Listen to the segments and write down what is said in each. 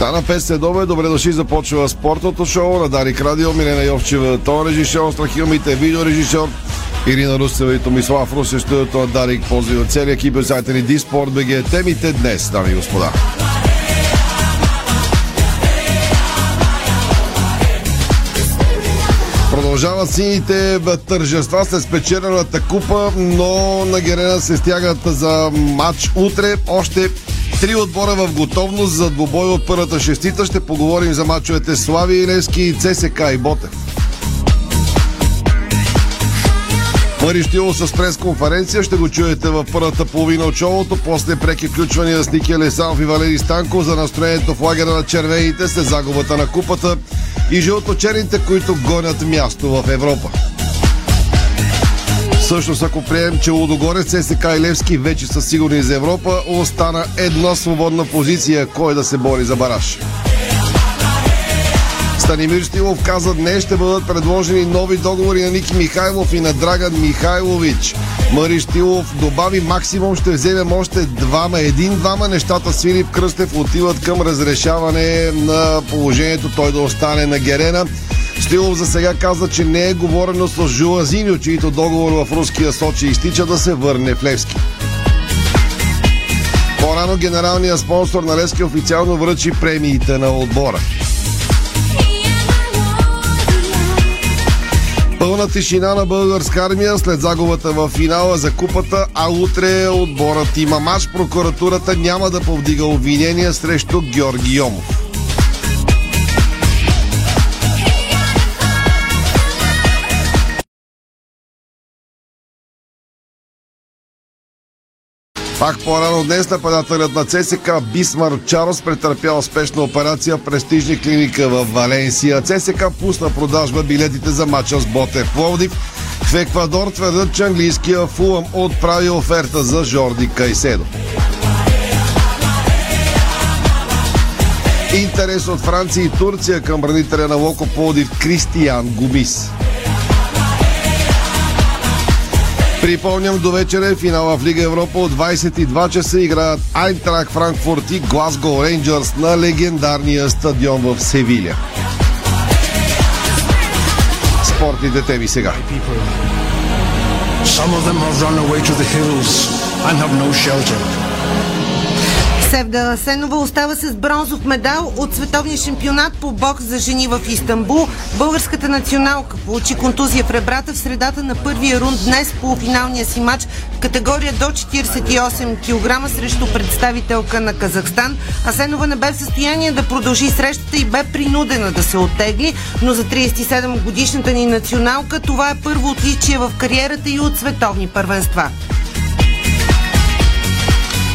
Стана 5 следове, добре дошли, започва спортното шоу на Дарик Радио, Милена Йовчева, тон режисьор, Страхилмите, видеорежисьор, Ирина Русева и Томислав Русев, студиото на Дарик, ползи от целия екип, сайта ни Диспорт БГ. Темите днес, дами и господа. Продължават сините тържества след спечелената купа, но на Герена се стягат за матч утре. Още Три отбора в готовност за двобой от първата шестита. Ще поговорим за мачовете Слави Илевски, ЦСК и Ботев. Мари Штило с пресконференция ще го чуете в първата половина от шоуто, после преки включвания с Ники Лесанов и Валери Станко за настроението в лагера на червените след загубата на купата и жълточерните, които гонят място в Европа. Всъщност, ако приемем, че Лудогорец, ССК и Левски вече са сигурни за Европа, остана една свободна позиция, кой да се бори за бараж. Станимир Стилов каза, днес ще бъдат предложени нови договори на Ники Михайлов и на Драган Михайлович. Мари Стилов добави максимум ще вземем още двама, един-двама нещата с Филип Кръстев отиват към разрешаване на положението той да остане на Герена. Стилов за сега каза, че не е говорено с Жуазиньо, чието договор в руския Сочи изтича да се върне в Левски. По-рано генералният спонсор на Левски официално връчи премиите на отбора. Пълна тишина на българска армия след загубата в финала за купата, а утре отборът има мач. Прокуратурата няма да повдига обвинения срещу Георги Йомов. Пак по-рано днес нападателят на ЦСК Бисмар Чарлз претърпял успешна операция в престижна клиника в Валенсия. ЦСК пусна продажба билетите за мача с Ботев Пловдив. В Еквадор твърдят, че английския Фулъм отправи оферта за Жорди Кайседо. Интерес от Франция и Турция към бранителя на Локо Пловдив Кристиян Губис. Припомням, до вечера е финала в Лига Европа от 22 часа играят Айнтрак Франкфурт и Глазго Рейнджърс на легендарния стадион в Севиля. Спортните теми сега. Some of them have run away to the hills and have no shelter. Севда Сенова остава с бронзов медал от световния шампионат по бокс за жени в Истанбул. Българската националка получи контузия в ребрата в средата на първия рунд днес по финалния си матч в категория до 48 кг срещу представителка на Казахстан. Асенова не бе в състояние да продължи срещата и бе принудена да се оттегли, но за 37 годишната ни националка това е първо отличие в кариерата и от световни първенства.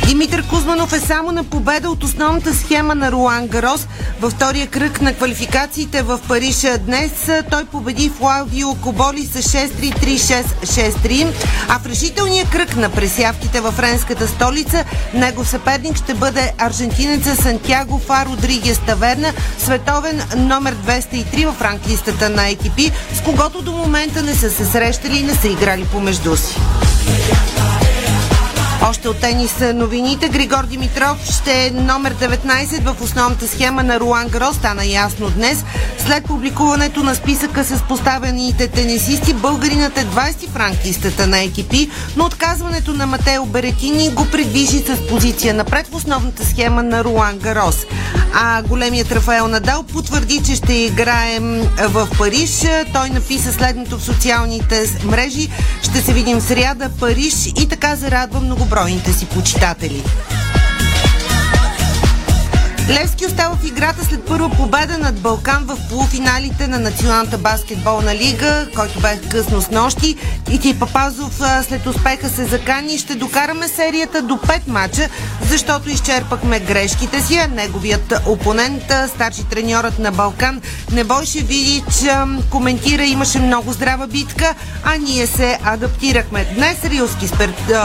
Димитър Кузманов е само на победа от основната схема на Руан Гарос. Във втория кръг на квалификациите в Париж днес той победи Флавио Коболи с 6-3-3-6-6-3, а в решителния кръг на пресявките във френската столица него съперник ще бъде аржентинеца Сантьяго Фа Родригес Таверна, световен номер 203 в ранглистата на екипи, с когото до момента не са се срещали и не са играли помежду си. Още от тенис новините. Григор Димитров ще е номер 19 в основната схема на Руан Гро. Стана ясно днес. След публикуването на списъка с поставените тенисисти, българинът е 20 в ранкистата на екипи, но отказването на Матео Беретини го придвижи с позиция напред в основната схема на Руан Гарос. А големият Рафаел Надал потвърди, че ще играем в Париж. Той написа следното в социалните мрежи. Ще се видим в сряда Париж и така зарадва многобройните си почитатели. Левски остава в играта след първа победа над Балкан в полуфиналите на Националната баскетболна лига, който бе късно с нощи. И ти Папазов след успеха се закани. Ще докараме серията до 5 мача, защото изчерпахме грешките си. А неговият опонент, старши треньорът на Балкан, Небойше Видич, коментира, имаше много здрава битка, а ние се адаптирахме. Днес рилски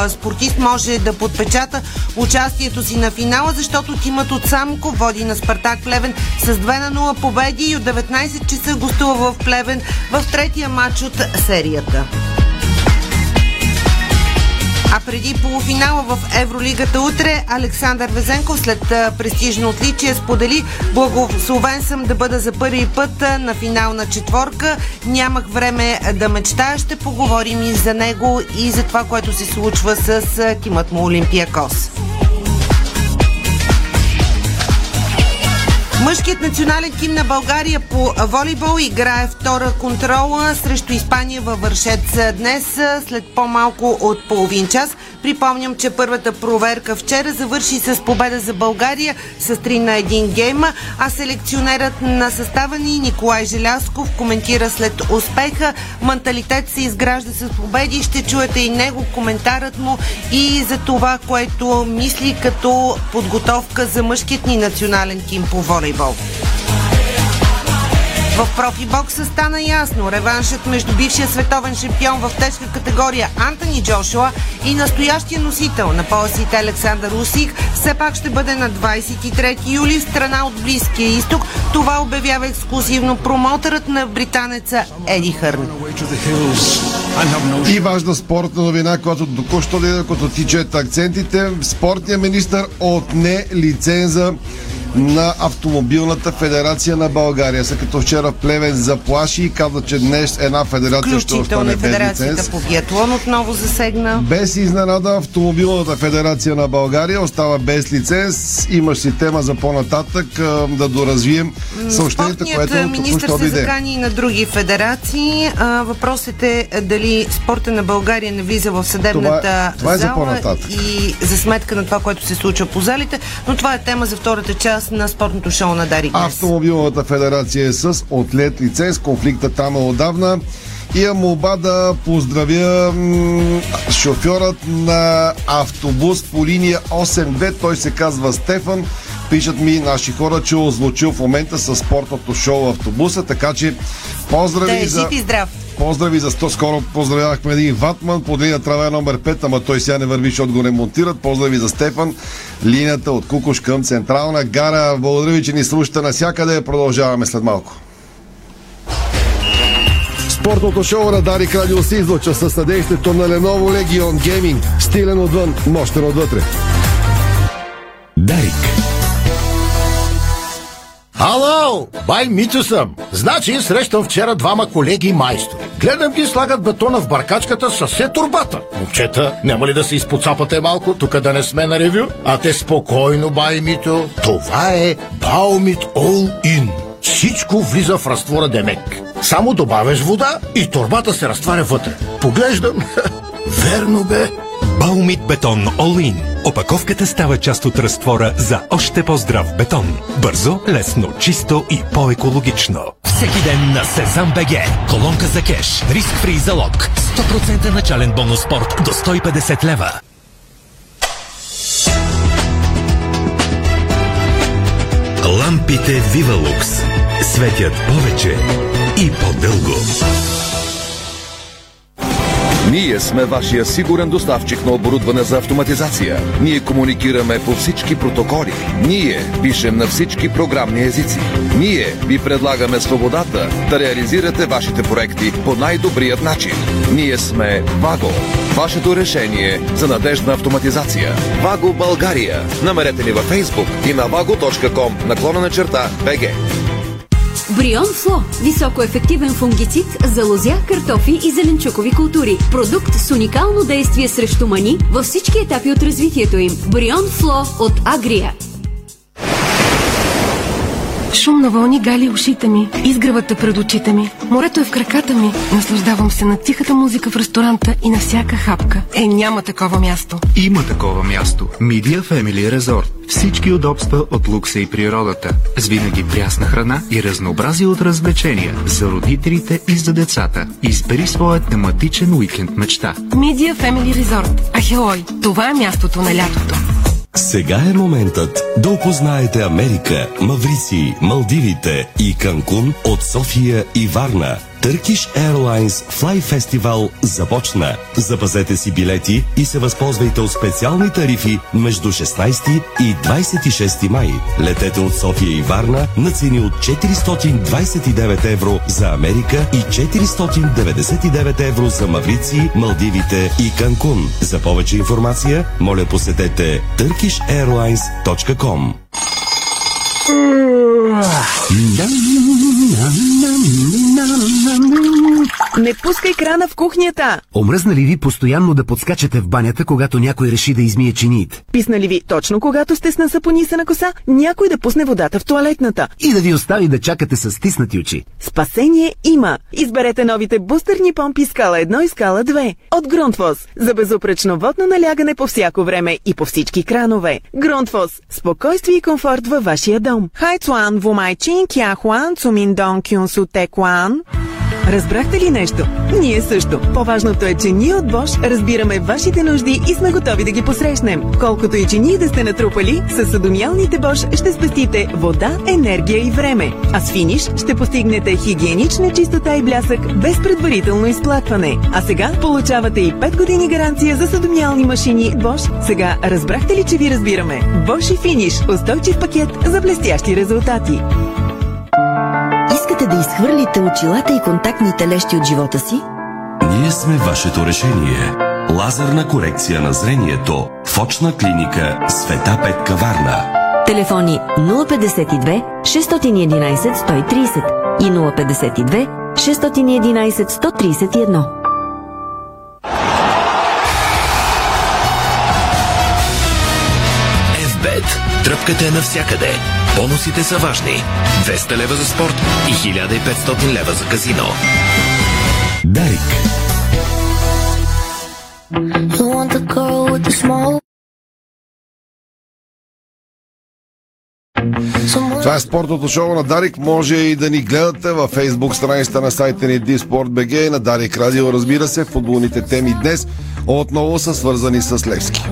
спортист може да подпечата участието си на финала, защото тимът от Самко води на Спартак Плевен с 2 на 0 победи и от 19 часа гостува в Плевен в третия матч от серията. А преди полуфинала в Евролигата утре Александър Везенков след престижно отличие сподели Благословен съм да бъда за първи път на финална четворка. Нямах време да мечтая. Ще поговорим и за него и за това, което се случва с тимът му Олимпиакос. Мъжкият национален тим на България по волейбол играе втора контрола срещу Испания във Вършец днес след по-малко от половин час. Припомням, че първата проверка вчера завърши с победа за България с 3 на 1 гейма, а селекционерът на състава ни Николай Желясков коментира след успеха. Менталитет се изгражда с победи. Ще чуете и него, коментарът му и за това, което мисли като подготовка за мъжкият ни национален тим по волейбол. В профибокса стана ясно. Реваншът между бившия световен шампион в тежка категория Антони Джошуа и настоящия носител на поясите Александър Усик все пак ще бъде на 23 юли в страна от Близкия изток. Това обявява ексклюзивно промотърът на британеца Еди Хърн. И важна спортна новина, която току-що даде, като тичат акцентите. Спортният министр отне лиценза на Автомобилната федерация на България. След като вчера в Плевен заплаши и каза, че днес една федерация ще остане без лиценз. по биатлон отново засегна. Без изненада Автомобилната федерация на България остава без лиценз. Имаш си тема за по-нататък да доразвием съобщението, което министр се закани и на други федерации. Въпросът е дали спорта на България не влиза в съдебната това, това е зала за и за сметка на това, което се случва по залите, но това е тема за втората част част на спортното шоу на Дарик. Автомобилната федерация е с отлет лиценз. Конфликта там е отдавна. И е молба да поздравя м- шофьорът на автобус по линия 8-2. Той се казва Стефан. Пишат ми наши хора, че е озвучил в момента с спортното шоу автобуса, така че поздрави да, за... и здрав! Поздрави за 100. Скоро поздравявахме един ватман по линия трава номер 5, ама той сега не върви, защото го ремонтират. Поздрави за Стефан. Линията от Кукуш към Централна гара. Благодаря ви, че ни слушате навсякъде. Продължаваме след малко. Спортното шоу на Дарик Радио се излъчва със съдействието на Lenovo Legion Gaming. Стилен отвън, мощен отвътре. Дарик. Ало, бай Митю съм. Значи срещам вчера двама колеги майстори. Гледам ги слагат бетона в баркачката с все турбата. Момчета, няма ли да се изпоцапате малко, тук да не сме на ревю? А те спокойно, бай Митю. Това е Баумит All In. Всичко влиза в разтвора Демек. Само добавяш вода и турбата се разтваря вътре. Поглеждам. Верно бе. Баумит бетон All In. Опаковката става част от разтвора за още по-здрав бетон. Бързо, лесно, чисто и по-екологично. Всеки ден на Сезам БГ. Колонка за кеш. Риск фри залог. 100% начален бонус спорт до 150 лева. Лампите Вивалукс светят повече и по-дълго. Ние сме вашия сигурен доставчик на оборудване за автоматизация. Ние комуникираме по всички протоколи. Ние пишем на всички програмни езици. Ние ви предлагаме свободата да реализирате вашите проекти по най-добрият начин. Ние сме Ваго. Вашето решение за надежна автоматизация. Ваго България. Намерете ни във Facebook и на vago.com наклона на черта БГ. Брион Фло – високоефективен фунгицид за лозя, картофи и зеленчукови култури. Продукт с уникално действие срещу мани във всички етапи от развитието им. Брион Фло от Агрия. Шум на вълни гали ушите ми, изгревата пред очите ми. Морето е в краката ми. Наслаждавам се на тихата музика в ресторанта и на всяка хапка. Е, няма такова място. Има такова място. Media Family Resort. Всички удобства от лукса и природата. С винаги прясна храна и разнообразие от развлечения за родителите и за децата. Избери своя тематичен уикенд мечта. Media Family Resort. Ахелой. Това е мястото на лятото. Сега е моментът да опознаете Америка, Маврици, Малдивите и Канкун от София и Варна. Turkish Airlines Fly Festival започна. Запазете си билети и се възползвайте от специални тарифи между 16 и 26 май. Летете от София и Варна на цени от 429 евро за Америка и 499 евро за Маврици, Малдивите и Канкун. За повече информация, моля посетете turkishairlines.com Не пускай крана в кухнята! Омръзна ли ви постоянно да подскачате в банята, когато някой реши да измие чиниите? Писна ли ви точно когато сте с насапонисана коса, някой да пусне водата в туалетната? И да ви остави да чакате с стиснати очи? Спасение има! Изберете новите бустерни помпи скала 1 и скала 2 от Грунтвос за безупречно водно налягане по всяко време и по всички кранове. Грунтвос – спокойствие и комфорт във вашия дом. Хайцуан, Вумайчин, Кяхуан, Цуминдон, Кюнсу, Текуан. Разбрахте ли нещо? Ние също. По-важното е, че ние от Bosch разбираме вашите нужди и сме готови да ги посрещнем. Колкото и че ние да сте натрупали, с съдомиалните Bosch ще спестите вода, енергия и време. А с финиш ще постигнете хигиенична чистота и блясък без предварително изплакване. А сега получавате и 5 години гаранция за съдомиални машини Bosch. Сега разбрахте ли, че ви разбираме? Bosch и финиш. Устойчив пакет за блестящи резултати. Искате да изхвърлите очилата и контактните лещи от живота си? Ние сме вашето решение. Лазерна корекция на зрението в очна клиника Света Петка Варна. Телефони 052 611 130 и 052 611 131. Тръпката е навсякъде. Бонусите са важни. 200 лева за спорт и 1500 лева за казино. Дарик. You want the girl with the smoke? Това е спортното шоу на Дарик. Може и да ни гледате във фейсбук страницата на сайта ни DSport.bg и на Дарик Радио. Разбира се, футболните теми днес отново са свързани с Левски.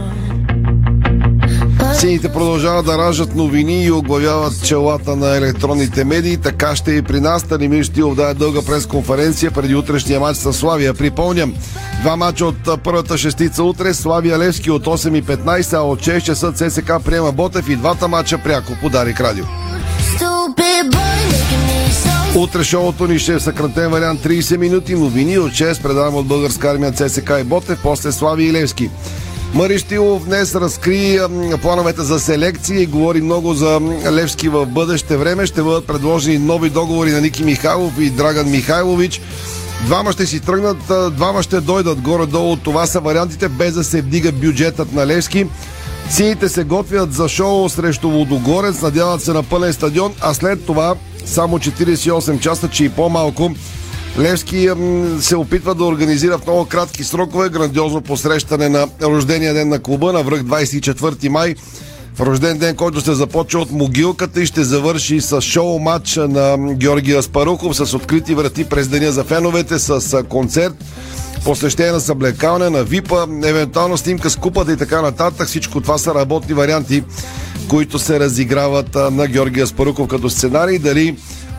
Сините продължават да ражат новини и оглавяват челата на електронните медии. Така ще и при нас. Танимир Штилов даде дълга пресконференция преди утрешния матч с Славия. Припомням, два мача от първата шестица утре. Славия Левски от 8.15, а от 6 часа ЦСК приема Ботев и двата мача пряко по Дарик Радио. Утре шоуто ни ще е в съкратен вариант 30 минути. Новини от 6 предавам от българска армия ЦСК и Ботев, после Слави и Левски. Мари Штилов днес разкри плановете за селекция и говори много за Левски в бъдеще време. Ще бъдат предложени нови договори на Ники Михайлов и Драган Михайлович. Двама ще си тръгнат, двама ще дойдат горе-долу. Това са вариантите, без да се вдига бюджетът на Левски. Сините се готвят за шоу срещу Лудогорец, надяват се на пълен стадион, а след това само 48 часа, че и по-малко Левски се опитва да организира в много кратки срокове грандиозно посрещане на рождения ден на клуба на връх 24 май. В рожден ден, който ще започва от могилката и ще завърши с шоу матч на Георгия Спарухов с открити врати през деня за феновете, с концерт, посещение на съблекаване, на випа, евентуално снимка с купата и така нататък. Всичко това са работни варианти, които се разиграват на Георгия Спарухов като сценарий. Дали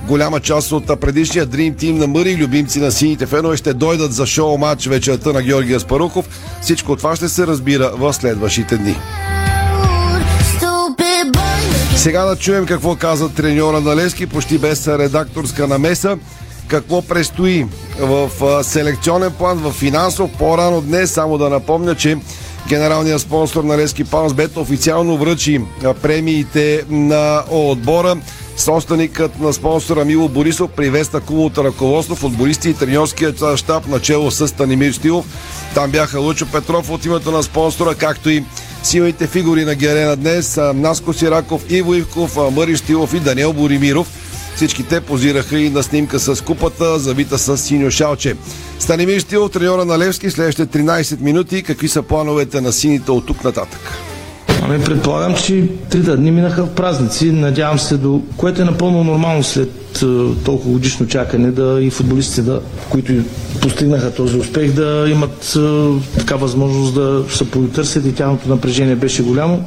голяма част от предишния Dream Team на Мъри, любимци на сините фенове, ще дойдат за шоу матч вечерта на Георгия Спарухов. Всичко това ще се разбира в следващите дни. Сега да чуем какво каза треньора на Лески, почти без редакторска намеса. Какво предстои в селекционен план, в финансов. По-рано днес, само да напомня, че генералният спонсор на Лески Паунсбет официално връчи премиите на отбора. Собственикът на спонсора Мило Борисов приветства клубовото ръководство, футболисти и треньорският щаб начало с Станимир Стилов. Там бяха Лучо Петров от името на спонсора, както и Силните фигури на Герена днес Наско Сираков, Иво Ивков, Мъри Штилов и Даниел Боримиров. Всички те позираха и на снимка с купата, завита с синьо шалче. Станимир Штилов, треньора на Левски, следващите 13 минути. Какви са плановете на сините от тук нататък? Ами предполагам, че трите дни минаха в празници. Надявам се до... Което е напълно нормално след толкова годишно чакане да и футболистите, да, които постигнаха този успех, да имат така възможност да се потърсят и тяхното напрежение беше голямо.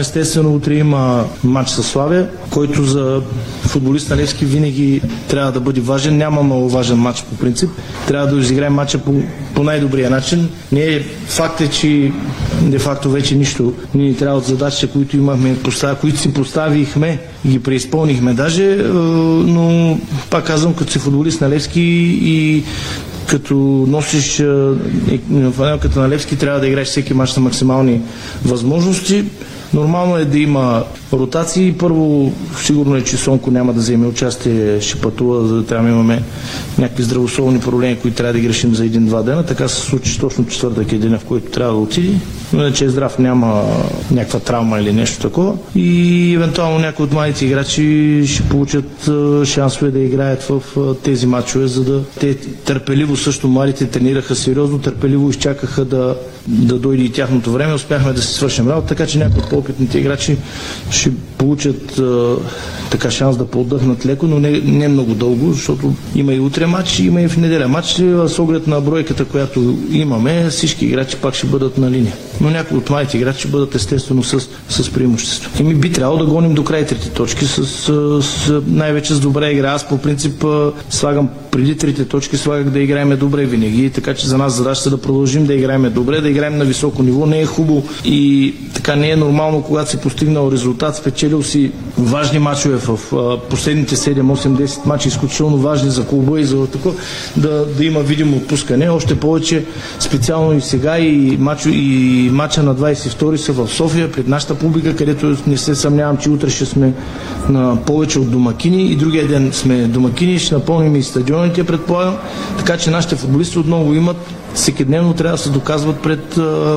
Естествено, утре има матч с Славия, който за футболист на Левски винаги трябва да бъде важен. Няма много важен матч по принцип. Трябва да изиграем матча по, по най-добрия начин. Не е факт е, че де-факто вече нищо ни не трябва от задачите, които имахме, които си поставихме и ги преизпълнихме даже, но пак казвам, като си футболист на Левски и като носиш фанелката на Левски, трябва да играеш всеки мач на максимални възможности. Нормално е да има ротации. Първо, сигурно е, че Сонко няма да вземе участие, ще пътува, за да да имаме някакви здравословни проблеми, които трябва да ги решим за един-два дена. Така се случи точно четвъртък е деня, в който трябва да отиде. Но че е здрав, няма някаква травма или нещо такова. И евентуално някои от младите играчи ще получат шансове да играят в тези матчове, за да те търпеливо също младите тренираха сериозно, търпеливо изчакаха да, да дойде и тяхното време. Успяхме да си свършим работа, така че някои по-опитните играчи ще получат а, така шанс да поотдъхнат леко, но не, не много дълго, защото има и утре матч, има и в неделя матч. С оглед на бройката, която имаме, всички играчи пак ще бъдат на линия. Но някои от малите играчи ще бъдат естествено с, с преимущество. И ми би трябвало да гоним до край трите точки, с, с, с най-вече с добра игра. Аз по принцип слагам преди трите точки, слагах да играем добре винаги. Така че за нас задачата е да продължим да играем добре, да играем на високо ниво. Не е хубаво и така не е нормално, когато си постигнал резултат, спечелил си важни мачове в последните 7, 8, 10 мача, изключително важни за клуба и за такова, да, да има видимо отпускане. Още повече специално и сега и, мачо, и мача на 22 са в София пред нашата публика, където не се съмнявам, че утре ще сме на повече от домакини и другия ден сме домакини, ще напълним и стадионите, предполагам. Така че нашите футболисти отново имат всеки дневно трябва да се доказват пред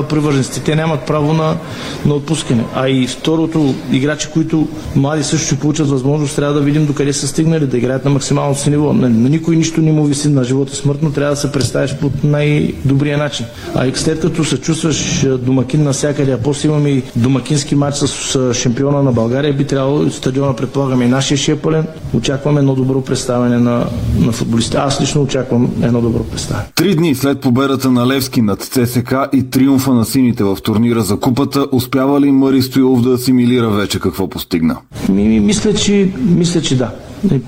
привържениците. Те нямат право на, на отпускане. А и второто, играчи, които млади също ще получат възможност, трябва да видим докъде са стигнали, да играят на максималното си ниво. На, на никой нищо не му виси на живота смъртно, трябва да се представиш по най-добрия начин. А и след като се чувстваш домакин навсякъде, а после имаме и домакински матч с шампиона на България, би трябвало стадиона, предполагаме, и нашия ще е пълен. Очакваме едно добро представяне на, на футболистите. Аз лично очаквам едно добро представяне. Три дни след победа победата на Левски над ЦСК и триумфа на сините в турнира за купата, успява ли Мари Стоилов да асимилира вече какво постигна? Ми, мисля, че, мисля, че да.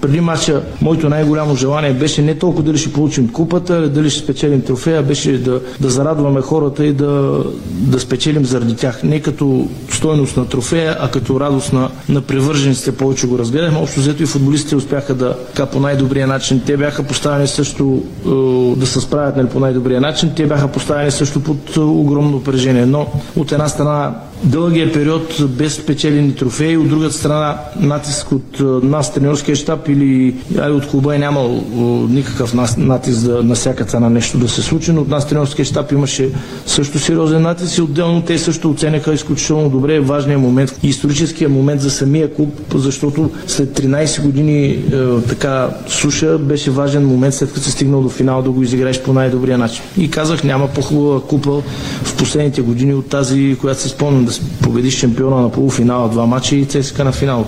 Преди мача моето най-голямо желание беше не толкова дали ще получим купата, дали ще спечелим трофея, беше да, да зарадваме хората и да, да спечелим заради тях. Не като стойност на трофея, а като радост на, на привържениците повече го разгледахме. Общо взето и футболистите успяха да така по най-добрия начин. Те бяха поставени също е, да се справят нали, по най-добрия начин. Те бяха поставени също под е, огромно напрежение. Но от една страна дългия период без спечелени трофеи, от другата страна натиск от нас, тренерския щаб или ай, от клуба е нямал никакъв натиск да, на всяка цена нещо да се случи, но от нас тренерския щаб имаше също сериозен натиск и отделно те също оцениха изключително добре важния момент, историческия момент за самия клуб, защото след 13 години е, така суша беше важен момент след като се стигнал до финал да го изиграеш по най-добрия начин. И казах, няма по-хубава купа в последните години от тази, която се спомням да победиш шампиона на полуфинала два мача и ЦСКА на финал.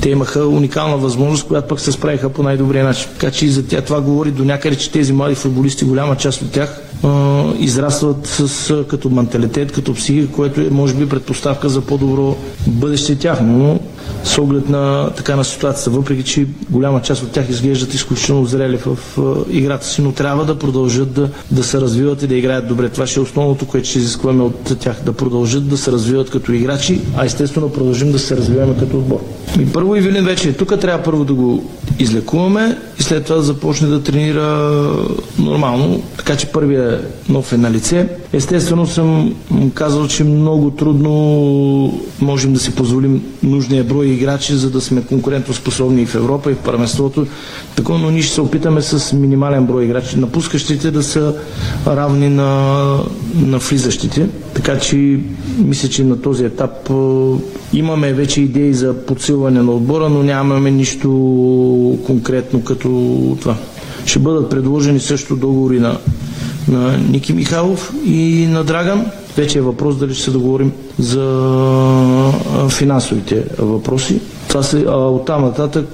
Те имаха уникална възможност, която пък се справиха по най-добрия начин. Така че и за тя това говори до някъде, че тези млади футболисти, голяма част от тях израстват с, като менталитет, като психика, което е може би предпоставка за по-добро бъдеще тях. С оглед на така на ситуацията, въпреки че голяма част от тях изглеждат изключително зрели в, в играта си, но трябва да продължат да, да се развиват и да играят добре. Това ще е основното, което ще изискваме от тях, да продължат да се развиват като играчи, а естествено продължим да се развиваме като отбор. И първо и Вилин вече е тук, трябва първо да го излекуваме и след това да започне да тренира нормално, така че първия нов е на лице. Естествено съм казал, че много трудно можем да си позволим нужния брой играчи, за да сме конкурентоспособни и в Европа, и в първенството. Така, но ние ще се опитаме с минимален брой играчи. Напускащите да са равни на, на влизащите. Така че мисля, че на този етап имаме вече идеи за подсилване на отбора, но нямаме нищо конкретно като това. Ще бъдат предложени също договори на, на Ники Михайлов и на Драган. Вече е въпрос дали ще се договорим за финансовите въпроси. Това се, а оттам нататък,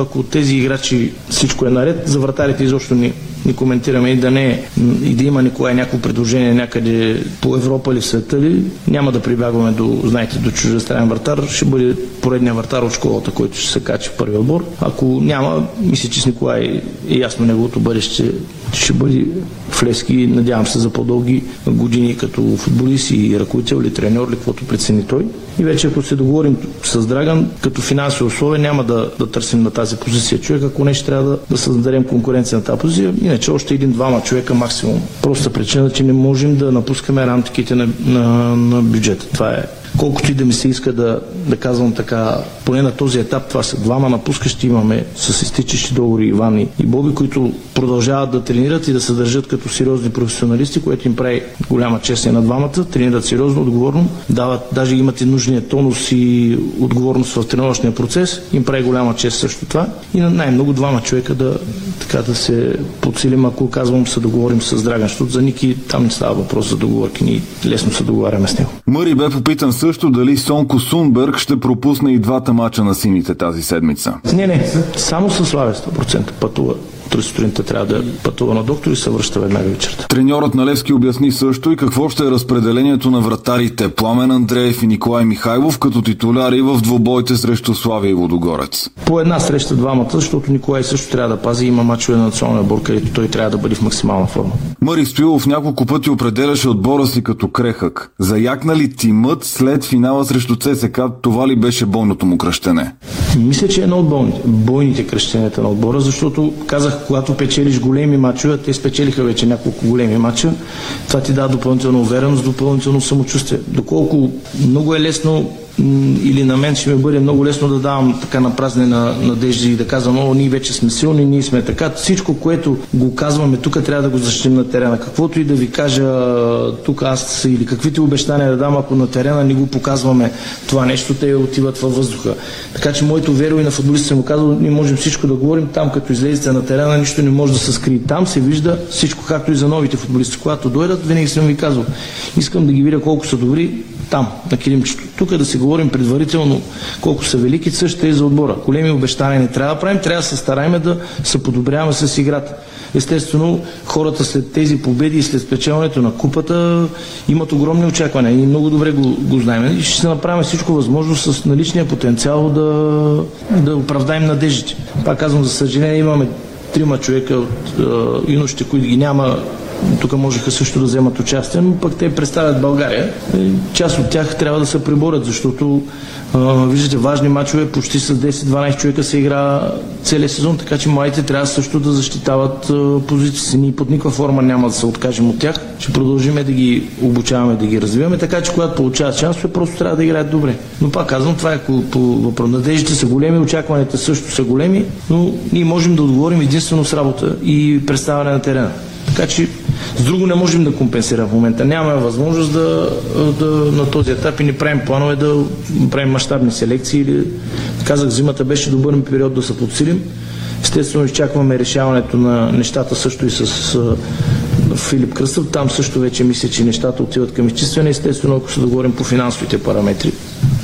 ако тези играчи всичко е наред, за вратарите изобщо ни ни коментираме и да не и да има никога някакво предложение някъде по Европа или света ли, няма да прибягваме до, знаете, до чуждестранен вратар, ще бъде поредния вратар от школата, който ще се качи в първи отбор. Ако няма, мисля, че с Николай е ясно неговото бъдеще ще бъде в Лески, надявам се, за по-дълги години като футболист и ръководител или треньор, или каквото прецени той. И вече ако се договорим с Драган, като финансови условия, няма да, да търсим на тази позиция човек, ако не ще трябва да, да създадем конкуренция на тази позиция. Иначе още един-двама човека максимум. Просто причина, че не можем да напускаме рамките на, на, на бюджета. Това е колкото и да ми се иска да, да казвам така, поне на този етап това са двама напускащи имаме с изтичащи договори Иван и Боби, които продължават да тренират и да се държат като сериозни професионалисти, което им прави голяма чест и на двамата. Тренират сериозно, отговорно, дават, даже имат и нужния тонус и отговорност в тренировъчния процес. Им прави голяма чест също това. И най-много двама човека да, така да се подсилим, ако казвам се договорим с Драган, защото за Ники там не става въпрос за договорки, ние лесно се договаряме с него. Мъри бе попитан също дали Сонко Сунберг ще пропусне и двата мача на сините тази седмица. Не, не, само с Славя 100% пътува утре сутринта трябва да пътува на доктор и се връща веднага вечерта. Треньорът на Левски обясни също и какво ще е разпределението на вратарите Пламен Андреев и Николай Михайлов като титуляри в двобойте срещу Славия и Водогорец. По една среща двамата, защото Николай също трябва да пази. Има мачове на националния отбор, където той трябва да бъде в максимална форма. Мари Стоилов няколко пъти определяше отбора си като крехък. Заякна ли тимът след финала срещу ЦСК, това ли беше бойното му кръщене? Мисля, че е едно от бойните, бойните кръщенията на отбора, защото казах когато печелиш големи мачове, те спечелиха вече няколко големи мача, това ти дава допълнителна увереност, допълнително самочувствие. Доколко много е лесно или на мен ще ми бъде много лесно да давам така на празне на надежди и да казвам, о, ние вече сме силни, ние сме така. Всичко, което го казваме тук, трябва да го защитим на терена. Каквото и да ви кажа тук аз или каквито обещания да дам, ако на терена не го показваме това нещо, те отиват във въздуха. Така че моето веро и на футболиста съм казал, ние можем всичко да говорим там, като излезете на терена, нищо не може да се скрие. Там се вижда всичко, както и за новите футболисти. Когато дойдат, винаги съм ви казал, искам да ги видя колко са добри, там, на килимчето. Тук е да си говорим предварително колко са велики, също е и за отбора. Големи обещания не трябва да правим, трябва да се стараем да се подобряваме с играта. Естествено, хората след тези победи и след спечелването на купата имат огромни очаквания и много добре го, го знаем. И ще се направим всичко възможно с наличния потенциал да, да оправдаем надеждите. Пак казвам, за съжаление имаме трима човека от юношите, които ги няма тук можеха също да вземат участие, но пък те представят България. Част от тях трябва да се приборят, защото виждате важни матчове, почти с 10-12 човека се игра целият сезон, така че младите трябва също да защитават позиции си. Ние под никаква форма няма да се откажем от тях. Ще продължим да ги обучаваме, да ги развиваме, така че когато получават шансове, просто трябва да играят добре. Но пак казвам, това е по въпрос. Надеждите са големи, очакванията също са големи, но ние можем да отговорим единствено с работа и представяне на терена. Така че с друго не можем да компенсираме в момента. Нямаме възможност да, да на този етап и не правим планове да правим мащабни селекции. Или, казах, зимата беше добър период да се подсилим. Естествено, изчакваме решаването на нещата също и с Филип Кръстъв. Там също вече мисля, че нещата отиват към изчистване. Естествено, ако се договорим по финансовите параметри.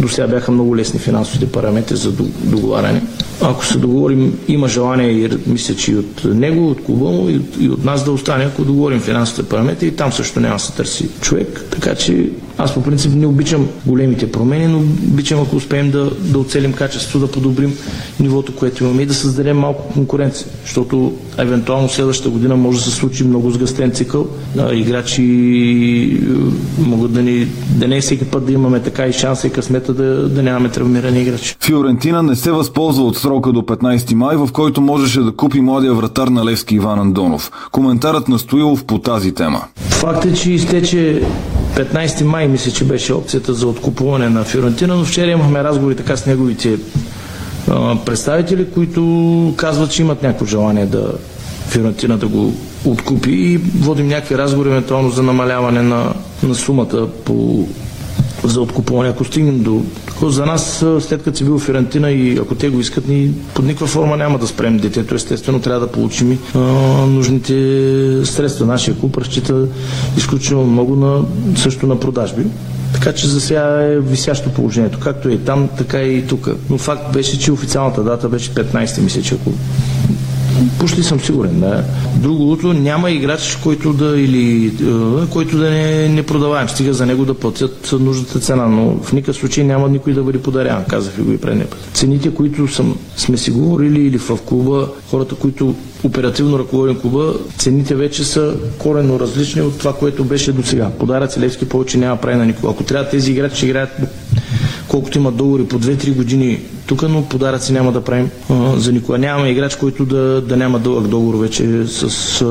До сега бяха много лесни финансовите параметри за договаряне. Ако се договорим, има желание и мисля, че и от него, от клуба му и от, и от нас да остане, ако договорим финансовите параметри, и там също няма да се търси човек. Така че аз по принцип не обичам големите промени, но обичам ако успеем да, да оцелим качеството, да подобрим нивото, което имаме и да създадем малко конкуренция. Защото евентуално следващата година може да се случи много сгъстен цикъл. Играчи е, могат да ни, да не е всеки път да имаме така и шанса и късмета да, да нямаме травмирани играчи. Фиорентина не се възползва от срока до 15 май, в който можеше да купи младия вратар на Левски Иван Андонов. Коментарът на Стоилов по тази тема. Факт е, че изтече 15 май, мисля, че беше опцията за откупуване на Фиорентина, но вчера имахме разговори така с неговите представители, които казват, че имат някакво желание да, Фиорентина да го откупи и водим някакви разговори евентуално за намаляване на, на сумата по, за откупуване. Ако стигнем до за нас, след като си бил Ферентина и ако те го искат, ни под никаква форма няма да спрем детето. Естествено, трябва да получим а, нужните средства. Нашия клуб разчита изключително много на, също на продажби. Така че за сега е висящо положението, както е и там, така и тук. Но факт беше, че официалната дата беше 15, мисля, че ако почти съм сигурен. Да. Другото, няма играч, който да, или, който да не, не продаваем. Стига за него да платят нужната цена, но в никакъв случай няма никой да бъде подарян, казах ви го и предния път. Цените, които съм, сме си говорили или в клуба, хората, които оперативно ръководим клуба, цените вече са корено различни от това, което беше до сега. Подаръци Левски повече няма прави на никого. Ако трябва тези играчи играят колкото има договори по 2-3 години тук, но подаръци няма да правим а, за никога. Нямаме играч, който да, да няма дълъг договор вече с а,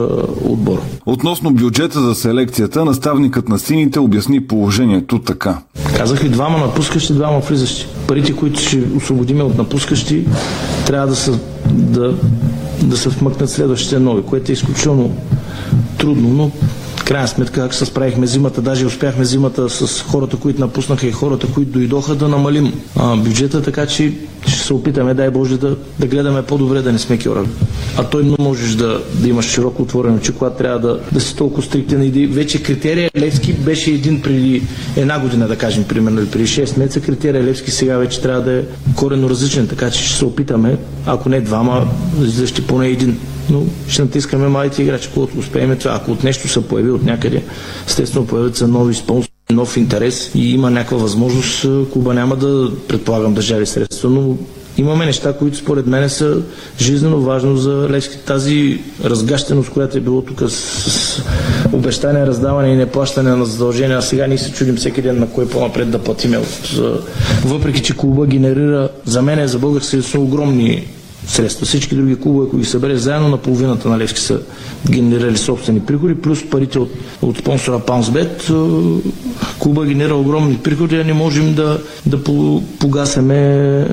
отбора. Относно бюджета за селекцията, наставникът на сините обясни положението така. Казах ви двама напускащи, двама влизащи. Парите, които ще освободиме от напускащи, трябва да са, да, да се вмъкнат следващите нови, което е изключително трудно, но крайна сметка, как се справихме зимата, даже успяхме зимата с хората, които напуснаха и хората, които дойдоха да намалим а, бюджета, така че ще се опитаме, дай Боже, да, да гледаме по-добре, да не сме кьора. А той не можеш да, да имаш широко отворено очи, когато трябва да, да си толкова стриктен. И вече критерия Левски беше един преди една година, да кажем, примерно, или преди 6 месеца. Критерия Левски сега вече трябва да е корено различен, така че ще се опитаме, ако не двама, излезти поне един но ще натискаме малите играчи, когато успеем това. Ако от нещо се появи от някъде, естествено появят се нови спонсори, нов интерес и има някаква възможност, клуба няма да предполагам да жали средства, но имаме неща, които според мен са жизненно важно за Левски. Тази разгащеност, която е било тук с, обещание, раздаване и неплащане на задължения, а сега ние се чудим всеки ден на кой по-напред да платиме. От, въпреки, че клуба генерира за мен, за български огромни средства. Всички други клубове, ако ги събере заедно на половината на Левски са генерирали собствени приходи, плюс парите от, от спонсора Паунсбет, клуба генерира огромни приходи, а не можем да, да погасеме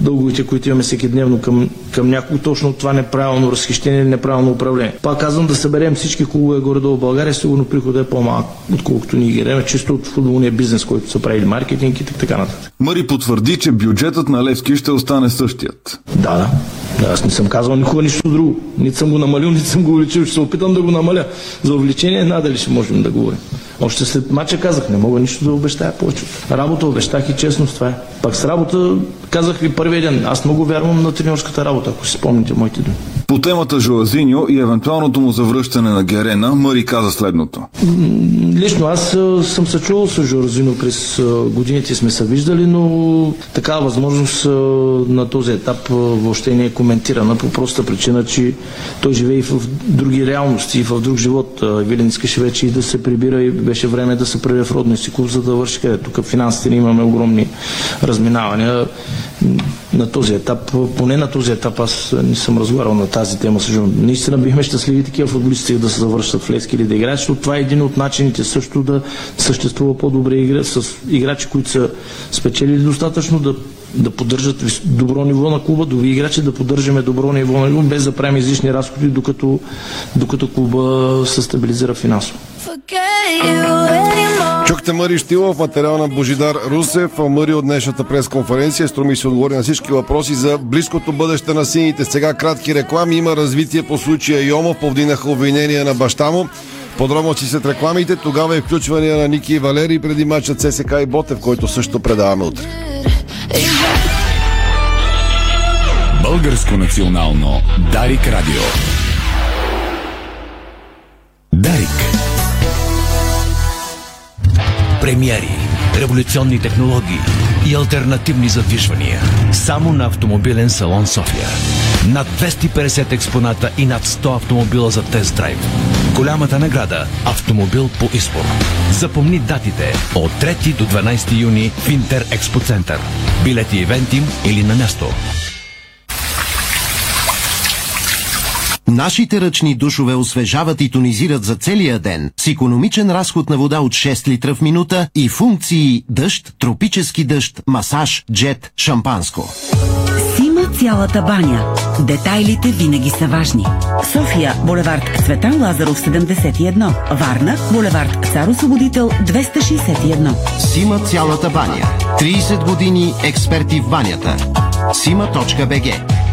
дълговете, които имаме всеки дневно към, към някого, точно това неправилно разхищение или неправилно управление. Пак казвам да съберем всички клубове горе-долу в България, сигурно приходът е по-малък, отколкото ние ги чисто от футболния бизнес, който са правили маркетинг и така нататък. Мари потвърди, че бюджетът на Левски ще остане същият. Да, да. Аз не съм казал никога нищо друго. Нито съм го намалил, нито съм го увеличил. Ще се опитам да го намаля. За увеличение надали ще можем да говорим. Още след мача казах, не мога нищо да обещая повече. Работа обещах и честно това е. Пак с работа казах ви първия ден. Аз много вярвам на тренерската работа, ако си спомните моите думи. По темата Жоазиньо и евентуалното му завръщане на Герена, Мари каза следното. Лично аз съм се чувал с Жоазиньо през годините сме се виждали, но такава възможност на този етап въобще не е коментирана по проста причина, че той живее в други реалности и в друг живот. Вилен искаше вече и да се прибира и беше време да се преде в родния си клуб, за да върши къде. Тук финансите имаме огромни разминавания на този етап, поне на този етап аз не съм разговарял на тази тема с Наистина бихме щастливи такива футболисти да се завършат в Лески или да играят, защото това е един от начините също да съществува по-добре игра с играчи, които са спечелили достатъчно да да поддържат добро ниво на клуба, дови играчи да поддържаме добро ниво на клуба, без да правим излишни разходи, докато, докато клуба се стабилизира финансово. Чухте Мари Штилов, материал на Божидар Русев. Мари от днешната пресконференция. Струми се отговори на всички въпроси за близкото бъдеще на сините. Сега кратки реклами. Има развитие по случая Йомов. Повдинаха обвинения на баща му. Подробности след рекламите. Тогава е включвания на Ники и Валери преди матча ЦСК и Ботев, който също предаваме утре. Българско национално Дарик Радио. Дарик. Премиери, революционни технологии и альтернативни задвижвания. Само на автомобилен салон София. Над 250 експоната и над 100 автомобила за тест драйв. Голямата награда – автомобил по избор. Запомни датите от 3 до 12 юни в Интер Експо Център. Билети ивентим или на място. Нашите ръчни душове освежават и тонизират за целия ден с економичен разход на вода от 6 литра в минута и функции дъжд, тропически дъжд, масаж, джет, шампанско. Сима цялата баня. Детайлите винаги са важни. София, булевард Светан Лазаров 71. Варна, булевард Цар Освободител 261. Сима цялата баня. 30 години експерти в банята. Сима.бг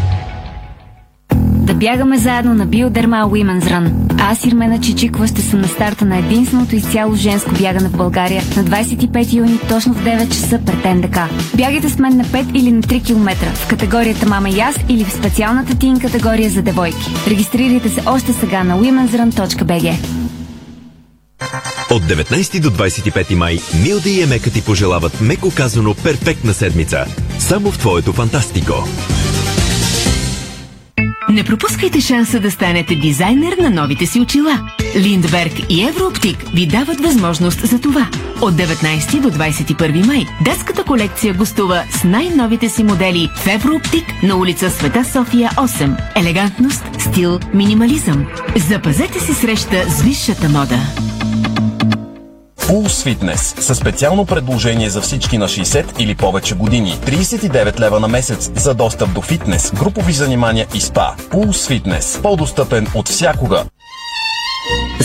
Да бягаме заедно на Биодерма Women's Run. Аз Ирмена Чичикова ще съм на старта на единственото изцяло женско бягане в България на 25 юни точно в 9 часа пред НДК. Бягайте с мен на 5 или на 3 км в категорията Мама и или в специалната тин категория за девойки. Регистрирайте се още сега на womensrun.bg. От 19 до 25 май Милда и Емека ти пожелават меко казано перфектна седмица. Само в твоето фантастико. Не пропускайте шанса да станете дизайнер на новите си очила. Линдберг и Еврооптик ви дават възможност за това. От 19 до 21 май детската колекция гостува с най-новите си модели в Еврооптик на улица Света София 8. Елегантност, стил, минимализъм. Запазете си среща с висшата мода. Pulse Fitness със специално предложение за всички на 60 или повече години. 39 лева на месец за достъп до фитнес, групови занимания и спа. Pulse Fitness. По-достъпен от всякога.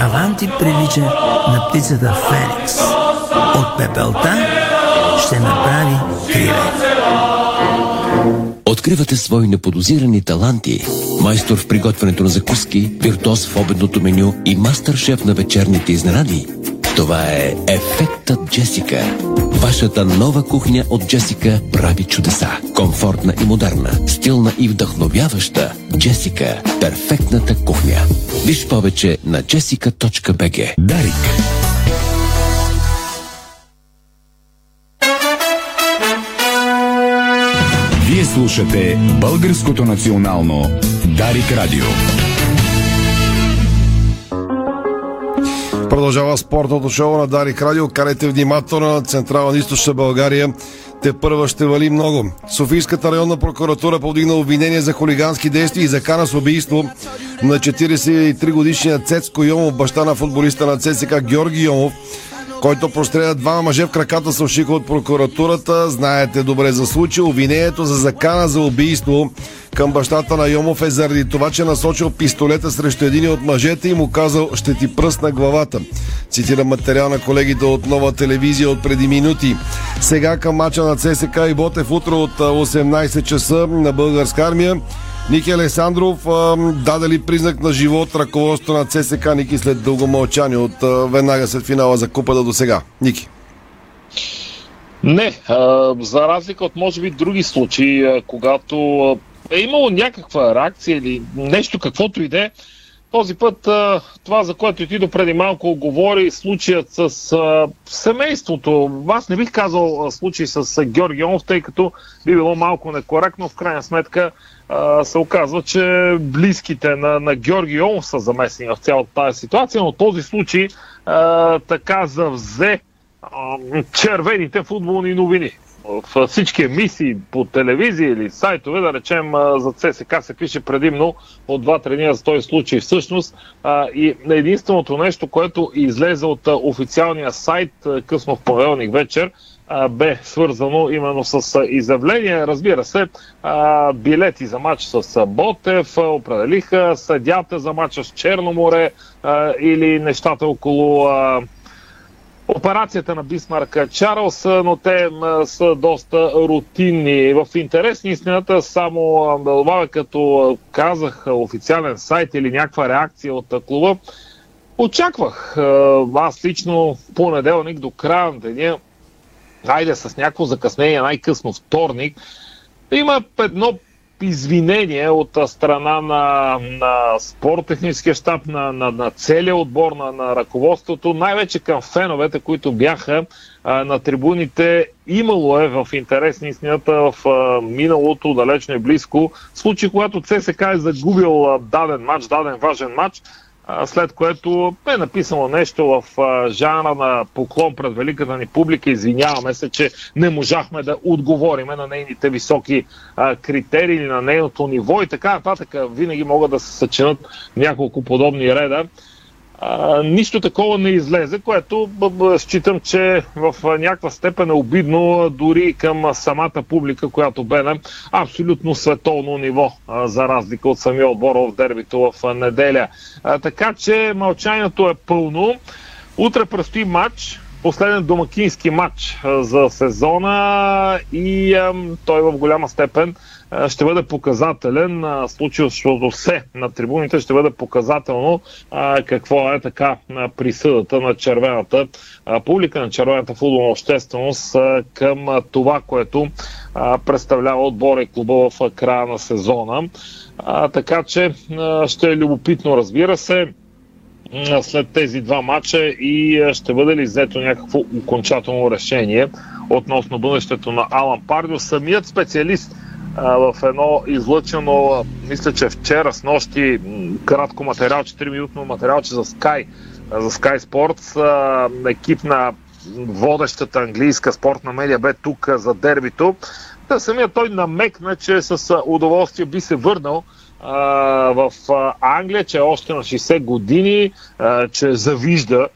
Аванти прилича на птицата Феникс. От пепелта ще направи криле. Откривате свои неподозирани таланти. Майстор в приготвянето на закуски, виртуоз в обедното меню и мастър-шеф на вечерните изненади. Това е Ефектът Джесика. Вашата нова кухня от Джесика прави чудеса. Комфортна и модерна, стилна и вдъхновяваща. Джесика – перфектната кухня. Виж повече на jessica.bg. Дарик. Вие слушате Българското национално Дарик Радио. Продължава спортното шоу на Дарик Радио. Карайте внимателно на Централна източна България. Те първа ще вали много. Софийската районна прокуратура повдигна обвинение за хулигански действия и закана с убийство на 43 годишния Цецко Йомов, баща на футболиста на ЦСК Георги Йомов, който простреля двама мъже в краката с ушика от прокуратурата. Знаете добре за случай. Обвинението за закана за убийство към бащата на Йомов е заради това, че насочил пистолета срещу един от мъжете и му казал ще ти пръсна главата. Цитира материал на колегите от нова телевизия от преди минути. Сега към мача на ЦСК и Ботев утро от 18 часа на българска армия. Ники Александров даде ли признак на живот ръководството на ЦСК Ники след дълго мълчание от веднага след финала за купата до сега? Ники. Не, за разлика от може би други случаи, когато е имало някаква реакция или нещо, каквото и да е, този път това, за което и до преди малко говори, случаят с семейството. Аз не бих казал случай с Георги Онов, тъй като би било малко некоректно. В крайна сметка се оказва, че близките на, на Георги Онов са замесени в цялата тази ситуация, но този случай така завзе червените футболни новини в всички емисии по телевизия или сайтове, да речем за ЦСК се пише предимно от два-три дни за този случай всъщност. И единственото нещо, което излезе от официалния сайт късно в понеделник вечер, бе свързано именно с изявление. Разбира се, билети за матч с Ботев, определиха съдята за матча с Черноморе или нещата около операцията на Бисмарк Чарлз, но те са доста рутинни. В интерес на истината, само да добавя, като казах официален сайт или някаква реакция от клуба, Очаквах. Аз лично понеделник до края на деня, айде с някакво закъснение, най-късно вторник, има едно извинение от страна на, на спорттехническия щаб, на, на, на целия отбор, на, на ръководството, най-вече към феновете, които бяха а, на трибуните. Имало е в интерес на истината в а, миналото, далечно и близко, случай, когато ЦСК е загубил а, даден матч, даден важен матч, след което е написано нещо в жанра на поклон пред великата ни публика. Извиняваме се, че не можахме да отговориме на нейните високи критерии на нейното ниво и така нататък. Винаги могат да се съчинат няколко подобни реда а, нищо такова не излезе, което считам, че в някаква степен е обидно дори към самата публика, която бе на абсолютно световно ниво, а, за разлика от самия отбор в дербито в неделя. А, така че мълчанието е пълно. Утре предстои матч, последен домакински матч за сезона и той в голяма степен ще бъде показателен. Случилото се на трибуните ще бъде показателно какво е така присъдата на червената публика, на червената футболна общественост към това, което представлява отбора и клуба в края на сезона. Така че ще е любопитно, разбира се след тези два матча и ще бъде ли взето някакво окончателно решение относно бъдещето на Алан Пардио. Самият специалист в едно излъчено, мисля, че вчера с нощи, кратко материал, 4-минутно материалче за Sky, за Sky Sports, екип на водещата английска спортна медия бе тук за дербито. Да, самия той намекна, че с удоволствие би се върнал в Англия, че е още на 60 години, че завижда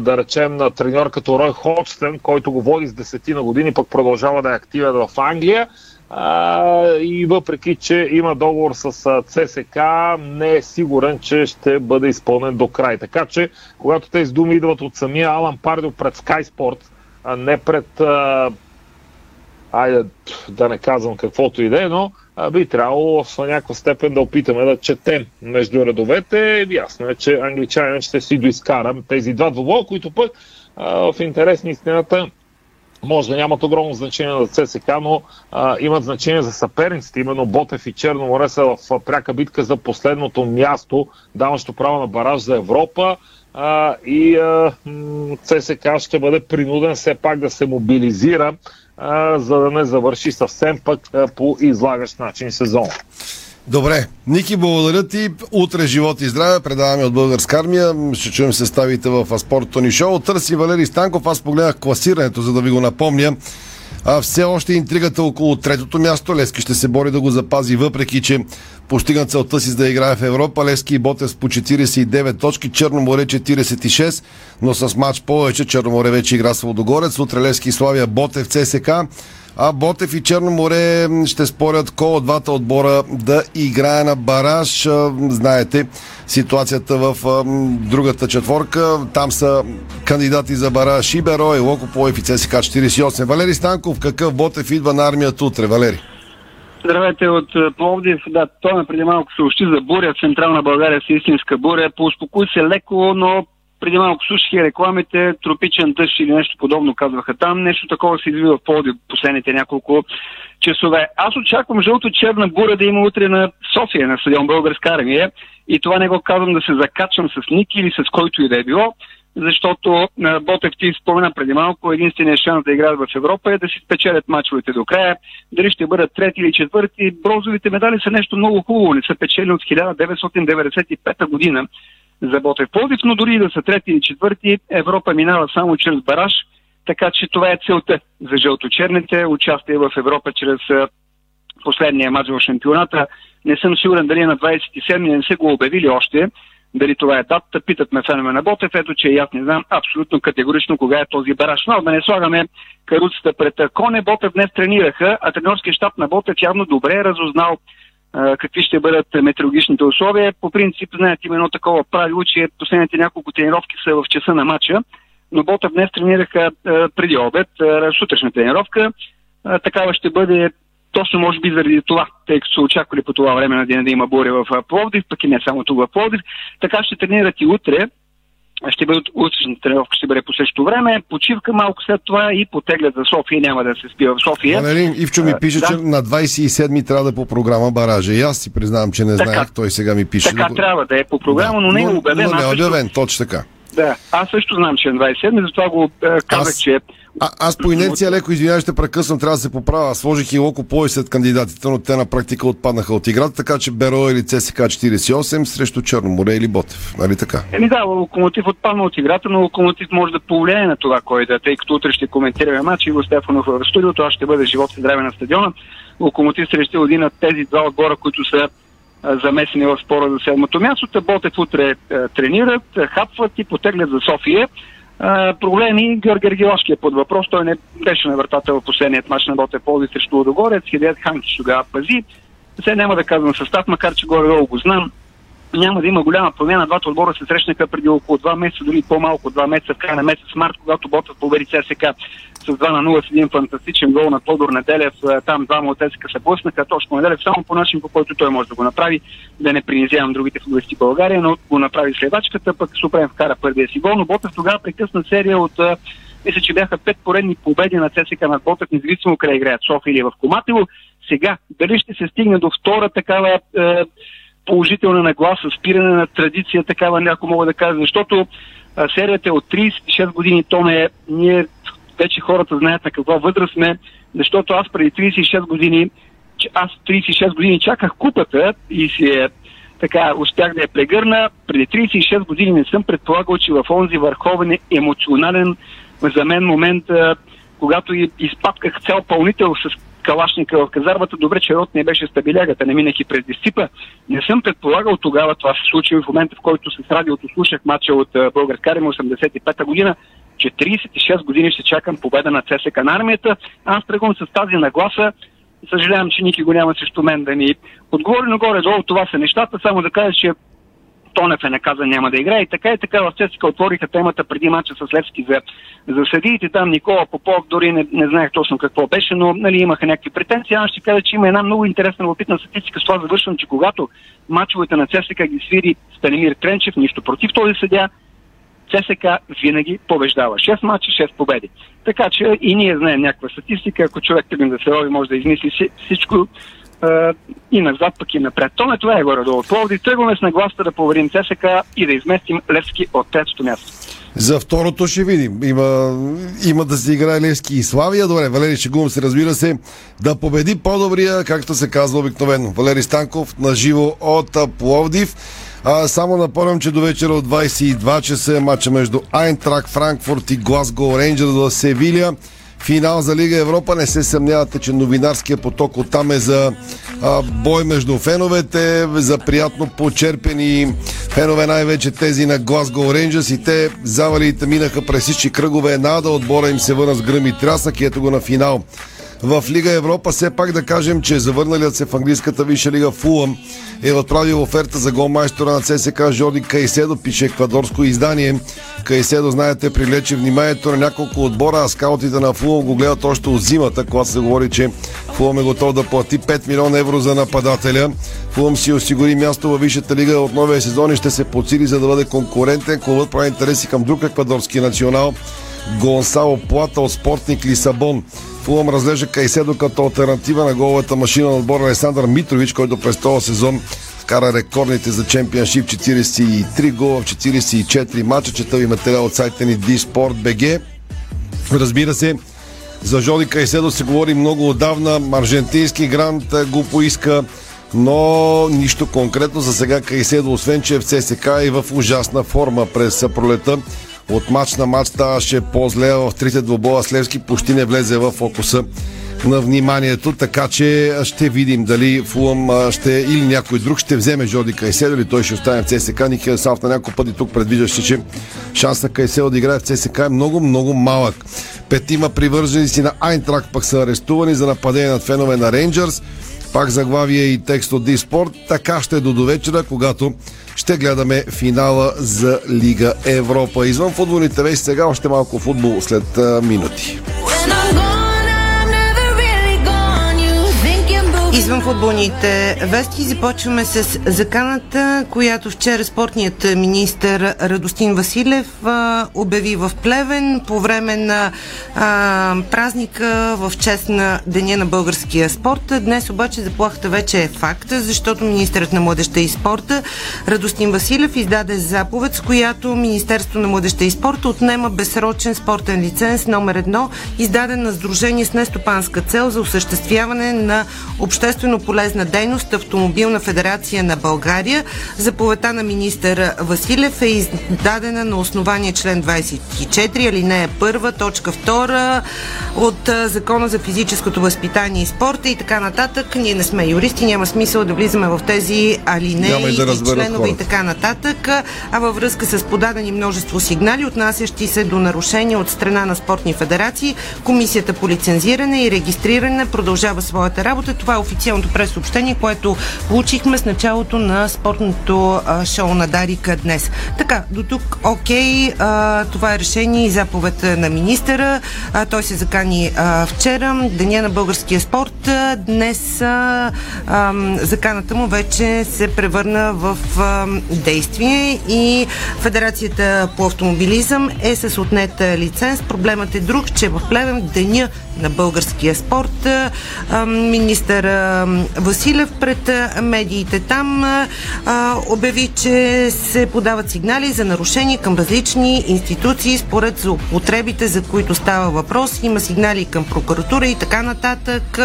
да речем на треньор като Рой Ходжстън, който го води с десетина години, пък продължава да е активен в Англия и въпреки, че има договор с ЦСК, не е сигурен, че ще бъде изпълнен до край. Така че, когато тези думи идват от самия Алан Пардио пред Sky Sport, а не пред айде да не казвам каквото и да е, но а, би трябвало в някаква степен да опитаме да четем между редовете. Ясно е, че англичанин ще си доизкара тези два двобоя, които пък а, в интерес на истината може да нямат огромно значение за ЦСК, но а, имат значение за съперниците. Именно Ботев и Черно море са в пряка битка за последното място, даващо право на бараж за Европа. А, и а, ЦСК ще бъде принуден все пак да се мобилизира, а, за да не завърши съвсем пък а, по излагащ начин сезон. Добре. Ники, благодаря ти. Утре живот и здраве. Предаваме от Българска армия. Ще чуем съставите в спортното ни шоу. Търси Валери Станков. Аз погледнах класирането, за да ви го напомня. А все още интригата около третото място. Лески ще се бори да го запази, въпреки че постигна целта си да играе в Европа. Лески и Ботев по 49 точки, Черноморе 46, но с матч повече. Черноморе вече игра с Водогорец. Утре Лески и Славия Ботев ЦСК а Ботев и Черно море ще спорят кой от двата отбора да играе на бараж. Знаете ситуацията в другата четворка. Там са кандидати за бараж Иберо и Локополев и ЦСК 48. Валери Станков, какъв Ботев идва на армията утре? Валери. Здравейте от Пловдив. Да, той ме преди малко съобщи за буря Централна България с истинска буря. Поуспокой се леко, но преди малко слушах рекламите, тропичен дъжд или нещо подобно казваха там. Нещо такова се извива в поводи последните няколко часове. Аз очаквам жълто-черна бура да има утре на София, на стадион Българска армия. И това не го казвам да се закачам с Ники или с който и да е било, защото Ботев ти спомена преди малко, единственият шанс да играят в Европа е да си спечелят мачовете до края. Дали ще бъдат трети или четвърти, бронзовите медали са нещо много хубаво. Не са печели от 1995 година за Ботев Пловдив, но дори да са трети или четвърти, Европа минава само чрез бараж, така че това е целта за жълточерните, участие в Европа чрез последния матч в шампионата. Не съм сигурен дали на 27 не са го обявили още, дали това е датата, питат ме фенове на Ботев, ето че и аз не знам абсолютно категорично кога е този бараж. Но да не слагаме каруцата пред Коне, Ботев днес тренираха, а тренерския щаб на Ботев явно добре е разузнал какви ще бъдат метеорологичните условия. По принцип, знаете, има едно такова правило, че последните няколко тренировки са в часа на матча, но Бота днес тренираха преди обед, сутрешна тренировка. Такава ще бъде точно може би заради това, тъй като са очаквали по това време на деня да има буря в Пловдив, пък и не само тук в Пловдив. Така ще тренират и утре. Ще бъдат утрешната тренировка, ще бъде по същото време, почивка малко след това и потеглят за София, няма да се спива в София. Валерин Ивчо ми пише, да. че на 27 трябва да е по програма баража. И аз си признавам, че не Така. знаех. Той сега ми пише. Така да трябва да е по програма, но не е обявен. Но не е обявен, точно така. Да, аз също знам, че е на 27, затова го е, казах, Аз- че А, аз по инерция леко, извинявай, ще прекъсвам, трябва да се поправя. Аз Сложих и Локо Пой след кандидатите, но те на практика отпаднаха от играта, така че Беро или ЦСК 48 срещу Черноморе или Ботев. Нали така? Еми да, Локомотив отпадна от играта, но Локомотив може да повлияе на това, кой да е, тъй като утре ще коментираме матч и го Стефанов в студиото, аз ще бъде живот и здраве на стадиона. Локомотив срещу един от тези два отбора, които са замесени в спора за седмото място. Та Ботев утре а, тренират, а, хапват и потеглят за София. Проблеми Георги Аргиловски е под въпрос. Той не беше на вратата в последният матч на Ботев Полди срещу Лодогорец. Хидеят Ханкич тогава пази. Сега няма да казвам състав, макар че горе-долу го знам няма да има голяма промяна. Двата отбора се срещнаха преди около 2 месеца, дори по-малко от 2 месеца, в края на месец март, когато Ботев победи ЦСК с 2 на 0 с един фантастичен гол на Тодор Неделев. Е, Там двама от ЦСК се блъснаха. Точно Неделев само по начин, по който той може да го направи. Да не принизявам другите футболисти България, но го направи следачката, пък Супрем вкара първия си гол. Но Ботев тогава прекъсна серия от е, мисля, че бяха пет поредни победи на ЦСК над Ботев, независимо къде играят София или в Коматево. Сега, дали ще се стигне до втора такава е, положителна нагласа, спиране на традиция, такава няко мога да кажа, защото а, серията е от 36 години, то е, ние вече хората знаят на каква възраст сме, защото аз преди 36 години, аз 36 години чаках купата и си е така, успях да я прегърна. Преди 36 години не съм предполагал, че в онзи върховен емоционален за мен момент, а, когато и- изпапках цял пълнител с калашника в казармата, добре, че рот не беше стабилягата, не минах и през дисципа. Не съм предполагал тогава, това се случи в момента, в който с радиото слушах матча от Българска армия 85-та година, че 36 години ще чакам победа на ЦСК на армията. Аз тръгвам с тази нагласа. Съжалявам, че Ники го няма срещу мен да ми отговори, но горе-долу това са нещата. Само да кажа, че Тонев е наказан, няма да играе. И така и така в ЦСКА отвориха темата преди мача с Левски за, за съдиите. Там Никола Попов дори не, не знаех точно какво беше, но нали, имаха някакви претенции. Аз ще кажа, че има една много интересна любопитна статистика. С това завършвам, че когато мачовете на ЦСКА ги свири Станимир Тренчев, нищо против този съдя, ЦСК винаги побеждава. 6 мача, 6 победи. Така че и ние знаем някаква статистика. Ако човек тръгне да се рови, може да измисли си- всичко и назад, пък и напред. То не това е горе-долу. Пловди тръгваме с нагласта да проверим ЦСК и да изместим Левски от третото място. За второто ще видим. Има, има да се играе Левски и Славия. Добре, Валери Шегумов се разбира се да победи по-добрия, както се казва обикновено. Валери Станков на живо от Пловдив. А, само напомням, че до вечера от 22 часа е матча между Айнтрак, Франкфурт и Глазго Рейнджерс в Севилия. Финал за Лига Европа. Не се съмнявате, че новинарския поток оттам е за а, бой между феновете, за приятно почерпени фенове, най-вече тези на Glasgow Rangers и те завалите минаха през всички кръгове. Една да отбора им се върна с гръм и трясък и ето го на финал. В Лига Европа все пак да кажем, че завърналият се в английската висша лига Фулъм е отправил оферта за голмайстора на ЦСК Жорди Кайседо, пише еквадорско издание. Кайседо, знаете, привлече вниманието на няколко отбора, а скаутите на Фулъм го гледат още от зимата, когато се говори, че Фулъм е готов да плати 5 милиона евро за нападателя. Фулъм си осигури място във Висшата лига от новия сезон и ще се подсили за да бъде конкурентен. Клубът прави интереси към друг еквадорски национал. Гонсало Плата от Спортник Лисабон. Фулъм разглежда Кайседо като альтернатива на головата машина на отбора Александър Митрович, който през този сезон вкара рекордните за чемпионшип 43 гола в 44 мача. Чета ви материал от сайта ни dsport.bg. Разбира се, за Жоди Кайседо се говори много отдавна. Аржентински грант е, го поиска, но нищо конкретно за сега Кайседо, освен че е в ЦСК и в ужасна форма през пролета. От матч на матч ставаше по-зле в трите двобоя с Левски, почти не влезе в фокуса на вниманието, така че ще видим дали Фулъм ще или някой друг ще вземе Жоди Кайседо или той ще остане в ЦСК. Никия Сав на няколко пъти тук предвиждаше, че шанс на Кайседо да играе в ЦСК е много, много малък. Петима привърженици на Айнтрак пък са арестувани за нападение над фенове на Рейнджърс. Пак заглавие и текст от Диспорт. Така ще е до довечера, когато ще гледаме финала за Лига Европа. Извън футболните вещи сега още малко футбол след минути. Извън футболните вести започваме с заканата, която вчера спортният министр Радостин Василев а, обяви в Плевен по време на а, празника в чест на Деня на българския спорт. Днес обаче заплахата вече е факт, защото министърът на младеща и спорта Радостин Василев издаде заповед, с която Министерство на младеща и спорта отнема безсрочен спортен лиценз номер едно, издаден на Сдружение с нестопанска цел за осъществяване на обществено полезна дейност Автомобилна федерация на България. Заповедта на министър Василев е издадена на основание член 24, алинея 1, точка 2 от Закона за физическото възпитание и спорта и така нататък. Ние не сме юристи, няма смисъл да влизаме в тези алинеи да членове хората. и така нататък. А във връзка с подадени множество сигнали, отнасящи се до нарушения от страна на спортни федерации, Комисията по лицензиране и регистриране продължава своята работа. Това е официалното пресъобщение, което получихме с началото на спортното а, шоу на Дарика днес. Така, до тук окей, а, това е решение и заповед на министъра. А, той се закани а, вчера, Деня на българския спорт. А, Днес а, а, заканата му вече се превърна в а, действие и Федерацията по автомобилизъм е с отнета лиценз. Проблемът е друг, че в Плевен Деня на българския спорт министър Василев пред медиите там обяви, че се подават сигнали за нарушения към различни институции според злоупотребите, за които става въпрос. Има сигнали към прокуратура и така нататък,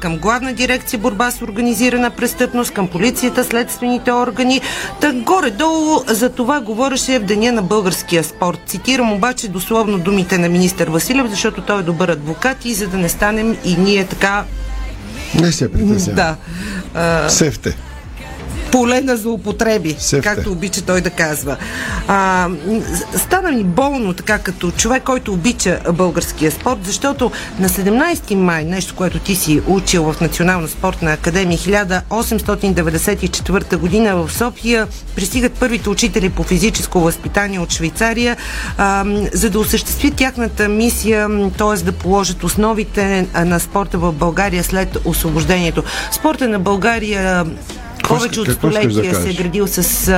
към главна дирекция борба с организирана престъпност, към полицията, следствените органи. Та горе-долу за това говореше в Деня на българския спорт. Цитирам обаче дословно думите на министър Василев, защото той е добър адвокат и за да не станем и ние така Не се притеснява. да. А, Сефте. Поле на злоупотреби, Сефте. както обича той да казва. А, стана ми болно така като човек, който обича българския спорт, защото на 17 май, нещо, което ти си учил в Национална спортна академия 1894 година в София, пристигат първите учители по физическо възпитание от Швейцария, а, за да осъществят тяхната мисия, т.е. да положат основите на спорта в България след освобождението. Спорта на България повече от искаш да столетия се е градил с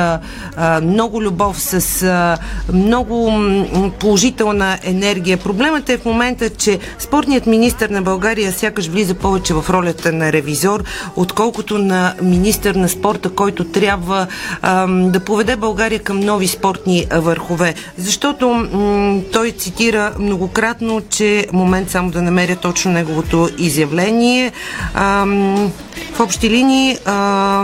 а, много любов, с а, много положителна енергия. Проблемът е в момента, че спортният министр на България сякаш влиза повече в ролята на ревизор, отколкото на министър на спорта, който трябва а, да поведе България към нови спортни върхове. Защото м, той цитира многократно, че момент само да намеря точно неговото изявление. А, в общи линии а,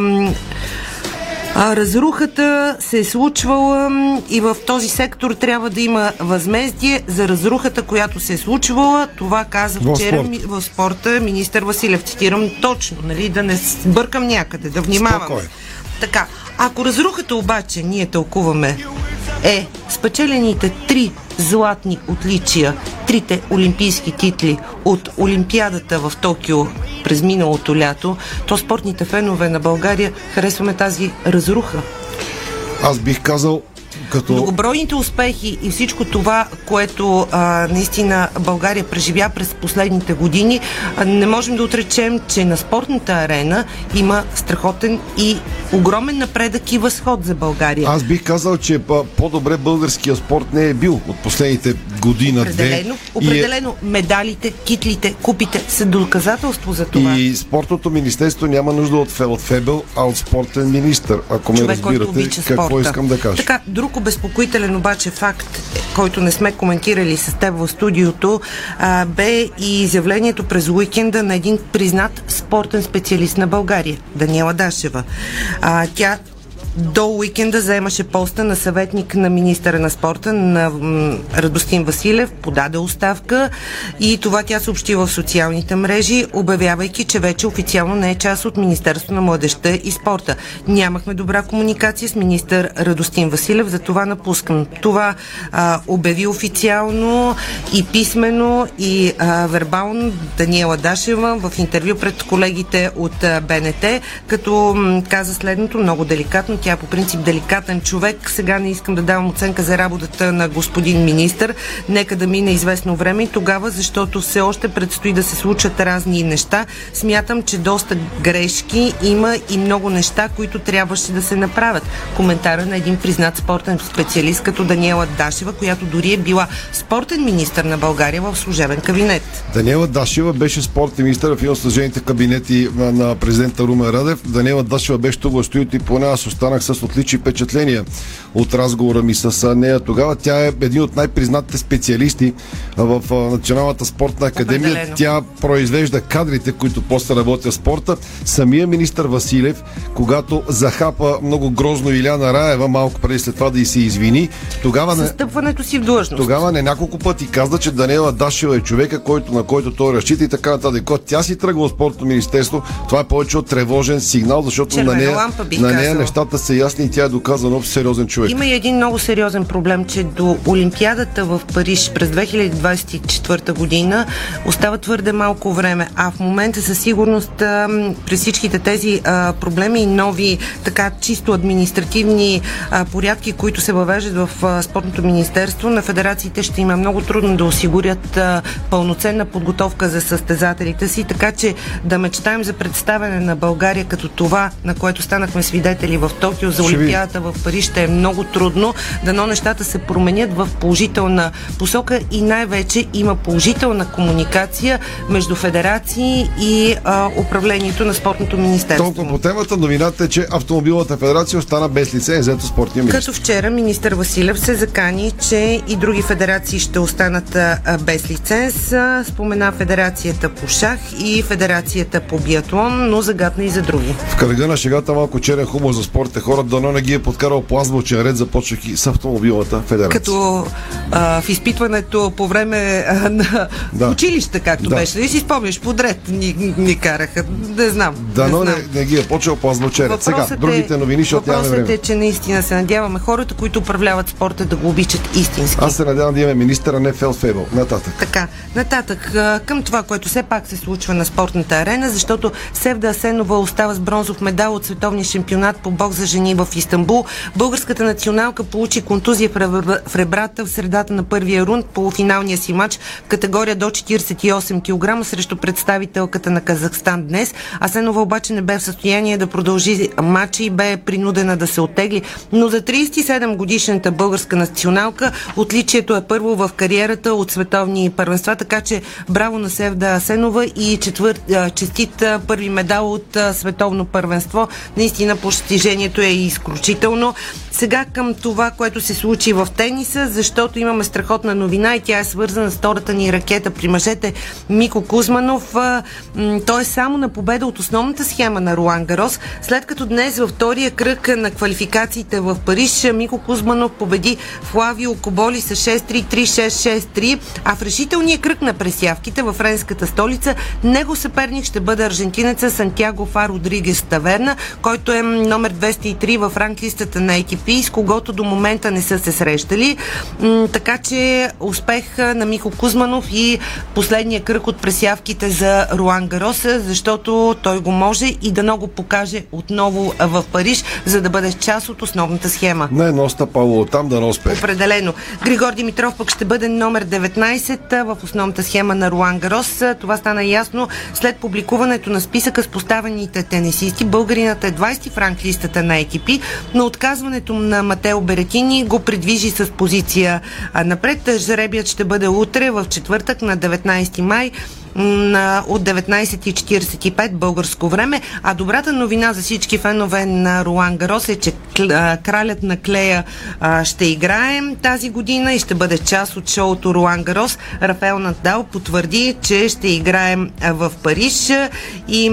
а, разрухата се е случвала и в този сектор трябва да има възмездие за разрухата, която се е случвала. Това каза В вчера в спорта министър Василев. Цитирам точно, нали, да не сбъркам някъде, да внимавам. Спокойно. Така, ако разрухата обаче ние тълкуваме е спечелените три златни отличия, трите олимпийски титли от Олимпиадата в Токио през миналото лято, то спортните фенове на България харесваме тази разруха. Аз бих казал, като... Многобройните успехи и всичко това, което а, наистина България преживя през последните години, а, не можем да отречем, че на спортната арена има страхотен и огромен напредък и възход за България. Аз бих казал, че по-добре българския спорт не е бил от последните година-две. Определено, И е- определено медалите, китлите, купите са доказателство за това. И спортното министерство няма нужда от, фе- от Фебел, а от спортен министр. Ако ме човек, който разбирате, какво спорта. искам да кажа. Така, друг обезпокоителен обаче факт, който не сме коментирали с теб в студиото, а, бе и изявлението през уикенда на един признат спортен специалист на България, Даниела Дашева. А, тя до уикенда заемаше поста на съветник на министъра на спорта на Радостин Василев, подаде оставка и това тя съобщи в социалните мрежи, обявявайки, че вече официално не е част от Министерство на младеща и спорта. Нямахме добра комуникация с министър Радостин Василев, за това напускам. Това а, обяви официално и писмено и а, вербално Даниела Дашева в интервю пред колегите от БНТ, като м, каза следното много деликатно, тя е по принцип деликатен човек. Сега не искам да давам оценка за работата на господин министр. Нека да мине известно време и тогава, защото все още предстои да се случат разни неща. Смятам, че доста грешки има и много неща, които трябваше да се направят. Коментара на един признат спортен специалист като Даниела Дашева, която дори е била спортен министр на България в служебен кабинет. Даниела Дашева беше спортен министър в служените кабинети на президента Румен Радев. Даниела Дашева беше тук в студиото и поне аз останах с отлични впечатления от разговора ми с нея. Тогава тя е един от най-признатите специалисти в Националната спортна академия. Определено. Тя произвежда кадрите, които после работят в спорта. Самия министр Василев, когато захапа много грозно Иляна Раева, малко преди след това да и се извини, тогава не, Стъпването си в длъжност. тогава не няколко пъти каза, че Даниела Дашева е човека, който, на който той разчита и така нататък. Когато тя си тръгва от спортното министерство, това е повече от тревожен сигнал, защото на Червена нея, лампа, на нея казала. нещата са ясни и тя е доказан много сериозен човек. Има и един много сериозен проблем, че до Олимпиадата в Париж през 2024 година остава твърде малко време, а в момента със сигурност а, през всичките тези а, проблеми и нови така чисто административни а, порядки, които се въвеждат в а, спортното министерство, на федерациите ще има много трудно да осигурят а, пълноценна подготовка за състезателите си, така че да мечтаем за представяне на България като това, на което станахме свидетели в Токио за Олимпиадата в Париж ще е много трудно. Дано нещата се променят в положителна посока и най-вече има положителна комуникация между федерации и а, управлението на спортното министерство. Толкова по темата, новината е, че Автомобилната федерация остана без лиценз ето спортния министр. Като вчера министър Василев се закани, че и други федерации ще останат а, без лиценз. Спомена Федерацията по шах и Федерацията по биатлон, но загадна и за други. В кръга на шегата малко черен хумор за спортните хора, дано не ги е подкарал по азбучен ред, започвайки с Автомобилната федерация. Като а, в изпитването по време а, на Да. училище, както Да. беше. И си спомняш, подред ни, ни караха. Не знам. Дано не не, знам. не ги е почел по азбучен ред. Сега, Въпросът другите новини, защото нямаме Въпросът време. е, че наистина се надяваме хората, които управляват спорта, да го обичат истински. Аз се надявам да имаме министър, а не Фелфебел. Нататък. Така, нататък към това, което все пак се случва на спортната арена, защото Севда Асенова остава с бронзов медал от световния шампионат по бокс за жени в Истанбул. Българската националка получи контузия в ребра- в ребрата в средата на първия рунд, полуфиналния си матч в категория до 48 кг срещу представителката на Казахстан днес. Асенова обаче не бе в състояние да продължи матча и бе принудена да се оттегли. Но за 37 годишната българска националка отличието е първо в кариерата от световни първенства, така че браво на Севда Асенова и четвър... честит първи медал от световно първенство. Наистина постижението е изключително. Сега към това, което се случи в тениса, защото имаме страхотна новина и тя е свързана с втората ни ракета при мъжете Мико Кузманов. Той е само на победа от основната схема на Руан Гарос, след като днес във втория кръг на квалификациите в Париж Мико Кузманов победи Флавио Коболи с 6-3, 3-6-6-3, а в решителния кръг на пресявките във френската столица него съперник ще бъде аржентинеца Сантьяго Фа Родригес Таверна, който е номер 203 в ранглистата на ATP, с когото до момента не са се срещали. Така че успех на Мико Кузманов и последния кръг от пресявките за Руан Гароса, защото той го може и да много покаже отново в Париж, за да бъде част от основната схема. Не, но стъпало там да не успее. Определено. Григор Димитров пък ще бъде номер 19 а, в основната схема на Руан Гарос. Това стана ясно след публикуването на списъка с поставените тенисисти. Българинът е 20 в ранглистата на екипи, но отказването на Матео Беретини го придвижи с позиция напред. Жребият ще бъде утре в четвъртък на 19 май на, от 19.45 българско време. А добрата новина за всички фенове на Руан Гарос е, че кралят на клея ще играе тази година и ще бъде част от шоуто Руан Гарос. Рафаел Надал потвърди, че ще играем в Париж и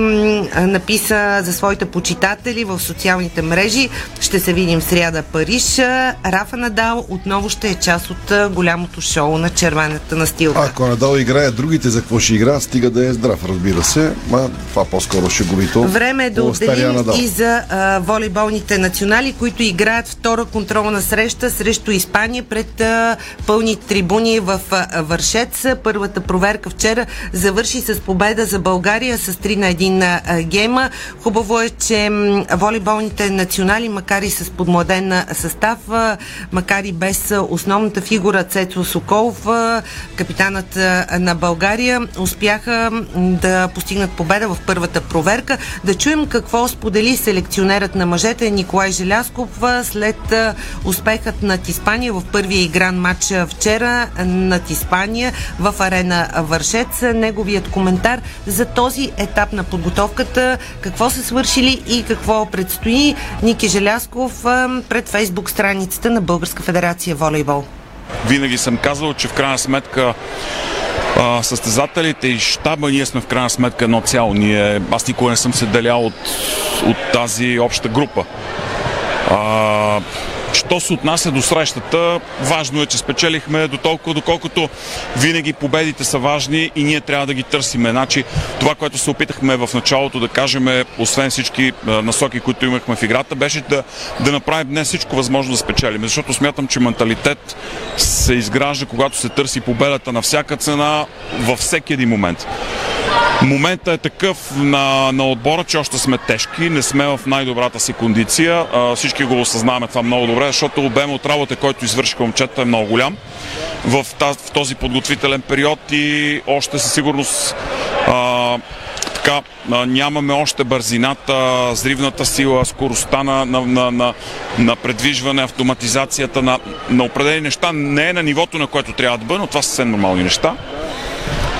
написа за своите почитатели в социалните мрежи. Ще се видим сряда Париж. Рафа Надал отново ще е част от голямото шоу на червената настилка. Ако Надал играе, другите за какво ще играят? Игра, стига да е здрав, разбира се. Ма това по-скоро шеговито. Време е да отделим и за а, волейболните национали, които играят втора контролна среща срещу Испания пред а, пълни трибуни в а, Вършец. Първата проверка вчера завърши с победа за България с 3 на 1 а, гейма. Хубаво е, че м, волейболните национали, макар и с подмладен състав, а, макар и без основната фигура Цецо Соколов, а, капитанът а, на България, успяха да постигнат победа в първата проверка. Да чуем какво сподели селекционерът на мъжете Николай Желясков след успехът над Испания в първия игран матч вчера над Испания в арена Вършец. Неговият коментар за този етап на подготовката, какво са свършили и какво предстои. Ники Желясков пред фейсбук страницата на Българска федерация волейбол. Винаги съм казвал, че в крайна сметка състезателите и щаба ние сме в крайна сметка едно цяло. Ние, аз никога не съм се делял от, от тази обща група. А, що се отнася до срещата, важно е, че спечелихме до толкова, доколкото винаги победите са важни и ние трябва да ги търсиме. Значи, това, което се опитахме в началото да кажем, освен всички насоки, които имахме в играта, беше да, да направим днес всичко възможно да спечелим. Защото смятам, че менталитет се изгражда, когато се търси победата на всяка цена, във всеки един момент. Моментът е такъв на, на отбора, че още сме тежки, не сме в най-добрата си кондиция. А, всички го осъзнаваме това много добре, защото обем от работа, който извършиха момчета е много голям в, таз, в този подготвителен период и още със сигурност а, така, а, нямаме още бързината, зривната сила, скоростта на, на, на, на, на предвижване, автоматизацията на, на определени неща. Не е на нивото, на което трябва да бъде, но това са съвсем нормални неща.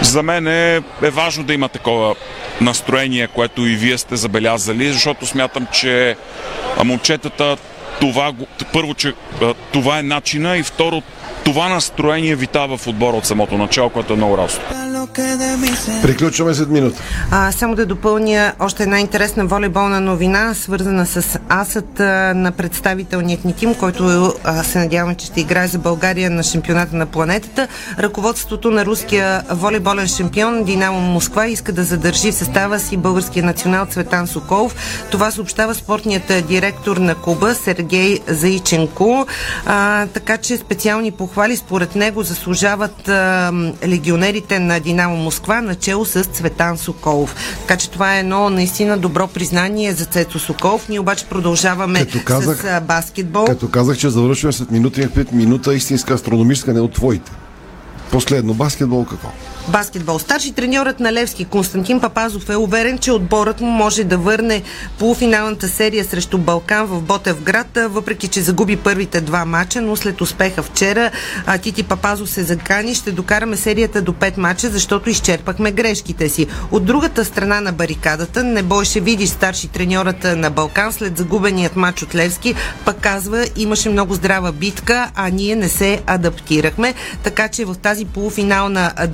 За мен е, е важно да има такова настроение, което и вие сте забелязали, защото смятам, че момчетата това, първо, че това е начина и второ, това настроение витава в отбора от самото начало, което е много радостно. Приключваме след минута. А, само да допълня още една интересна волейболна новина, свързана с асът а, на представителният ни тим, който а, се надявам, че ще играе за България на шампионата на планетата. Ръководството на руския волейболен шампион Динамо Москва иска да задържи в състава си българския национал Цветан Соколов. Това съобщава спортният директор на клуба Сергей Заиченко. А, така че специални похвали според него заслужават а, легионерите на Динамо Москва, начало с Цветан Соколов. Така че това е едно наистина добро признание за Цецо Соколов. Ние обаче продължаваме Като казах- с баскетбол. Като казах, че завършваме след минута, имах предвид минута истинска астрономическа, не от твоите. Последно, баскетбол какво? Баскетбол. Старши треньорът на Левски Константин Папазов е уверен, че отборът му може да върне полуфиналната серия срещу Балкан в Ботевград, въпреки че загуби първите два мача, но след успеха вчера Тити Папазов се закани, ще докараме серията до 5 мача, защото изчерпахме грешките си. От другата страна на барикадата, не бойше видиш старши треньорът на Балкан след загубеният матч от Левски, пък казва, имаше много здрава битка, а ние не се адаптирахме, така че в тази полуфинална а,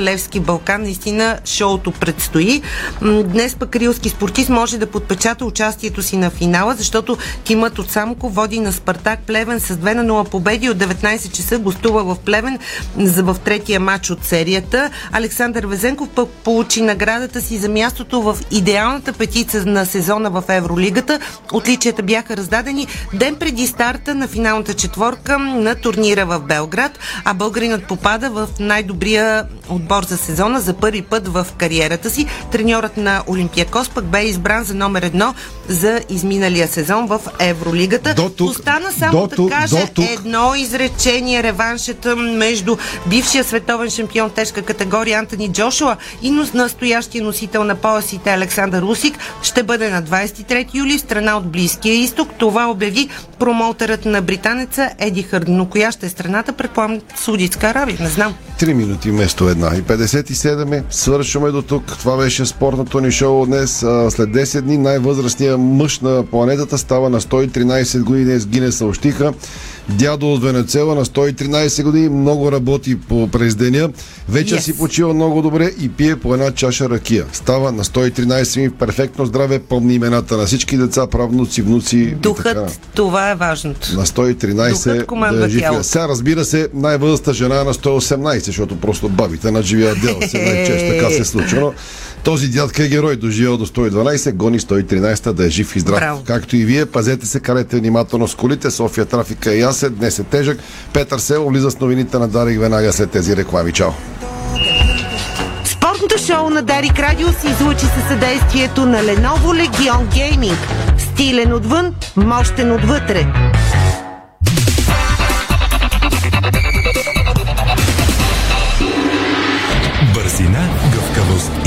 Левски Балкан наистина шоуто предстои. Днес пък рилски спортист може да подпечата участието си на финала, защото тимът от Самко води на Спартак Плевен с 2 на 0 победи от 19 часа гостува в Плевен за в третия матч от серията. Александър Везенков пък получи наградата си за мястото в идеалната петица на сезона в Евролигата. Отличията бяха раздадени ден преди старта на финалната четворка на турнира в Белград, а българинът попада в най-добрия отбор за сезона за първи път в кариерата си. Треньорът на Олимпиакос пък бе избран за номер едно за изминалия сезон в Евролигата. До тук, Остана само до да тук, кажа до тук. едно изречение реваншът между бившия световен шампион тежка категория Антони Джошуа и настоящия носител на поясите Александър Русик ще бъде на 23 юли в страна от Близкия изток. Това обяви промоутерът на британеца Еди Хърд. Но коя ще е страната? Предполагам Саудитска Аравия. Не знам. 3 минути вместо една. И 57 е. Свършваме до тук. Това беше спортното ни шоу днес. След 10 дни най-възрастният мъж на планетата става на 113 години. Днес Гине съобщиха. Дядо от Венецела на 113 години, много работи по през деня, вечер Yes. си почива много добре и пие по една чаша ракия. Става на 113 години, перфектно здраве, помни имената на всички деца, правнуци, внуци. Духът, това е важното. На 113 Духът командва да е жив. Сега разбира се, най-възрастта жена е на 118, защото просто бабите надживяват дел. Се най-често така се случва. Този дядка е герой, доживял до 112, гони 113 да е жив и здрав. Браво. Както и вие, пазете се, карайте внимателно с колите. София трафика е ясен, днес е тежък. Петър Село влиза с новините на Дарик веднага след тези реклами. Чао! Спортното шоу на Дарик Радио се излучи със съдействието на Lenovo Legion Gaming. Стилен отвън, мощен отвътре.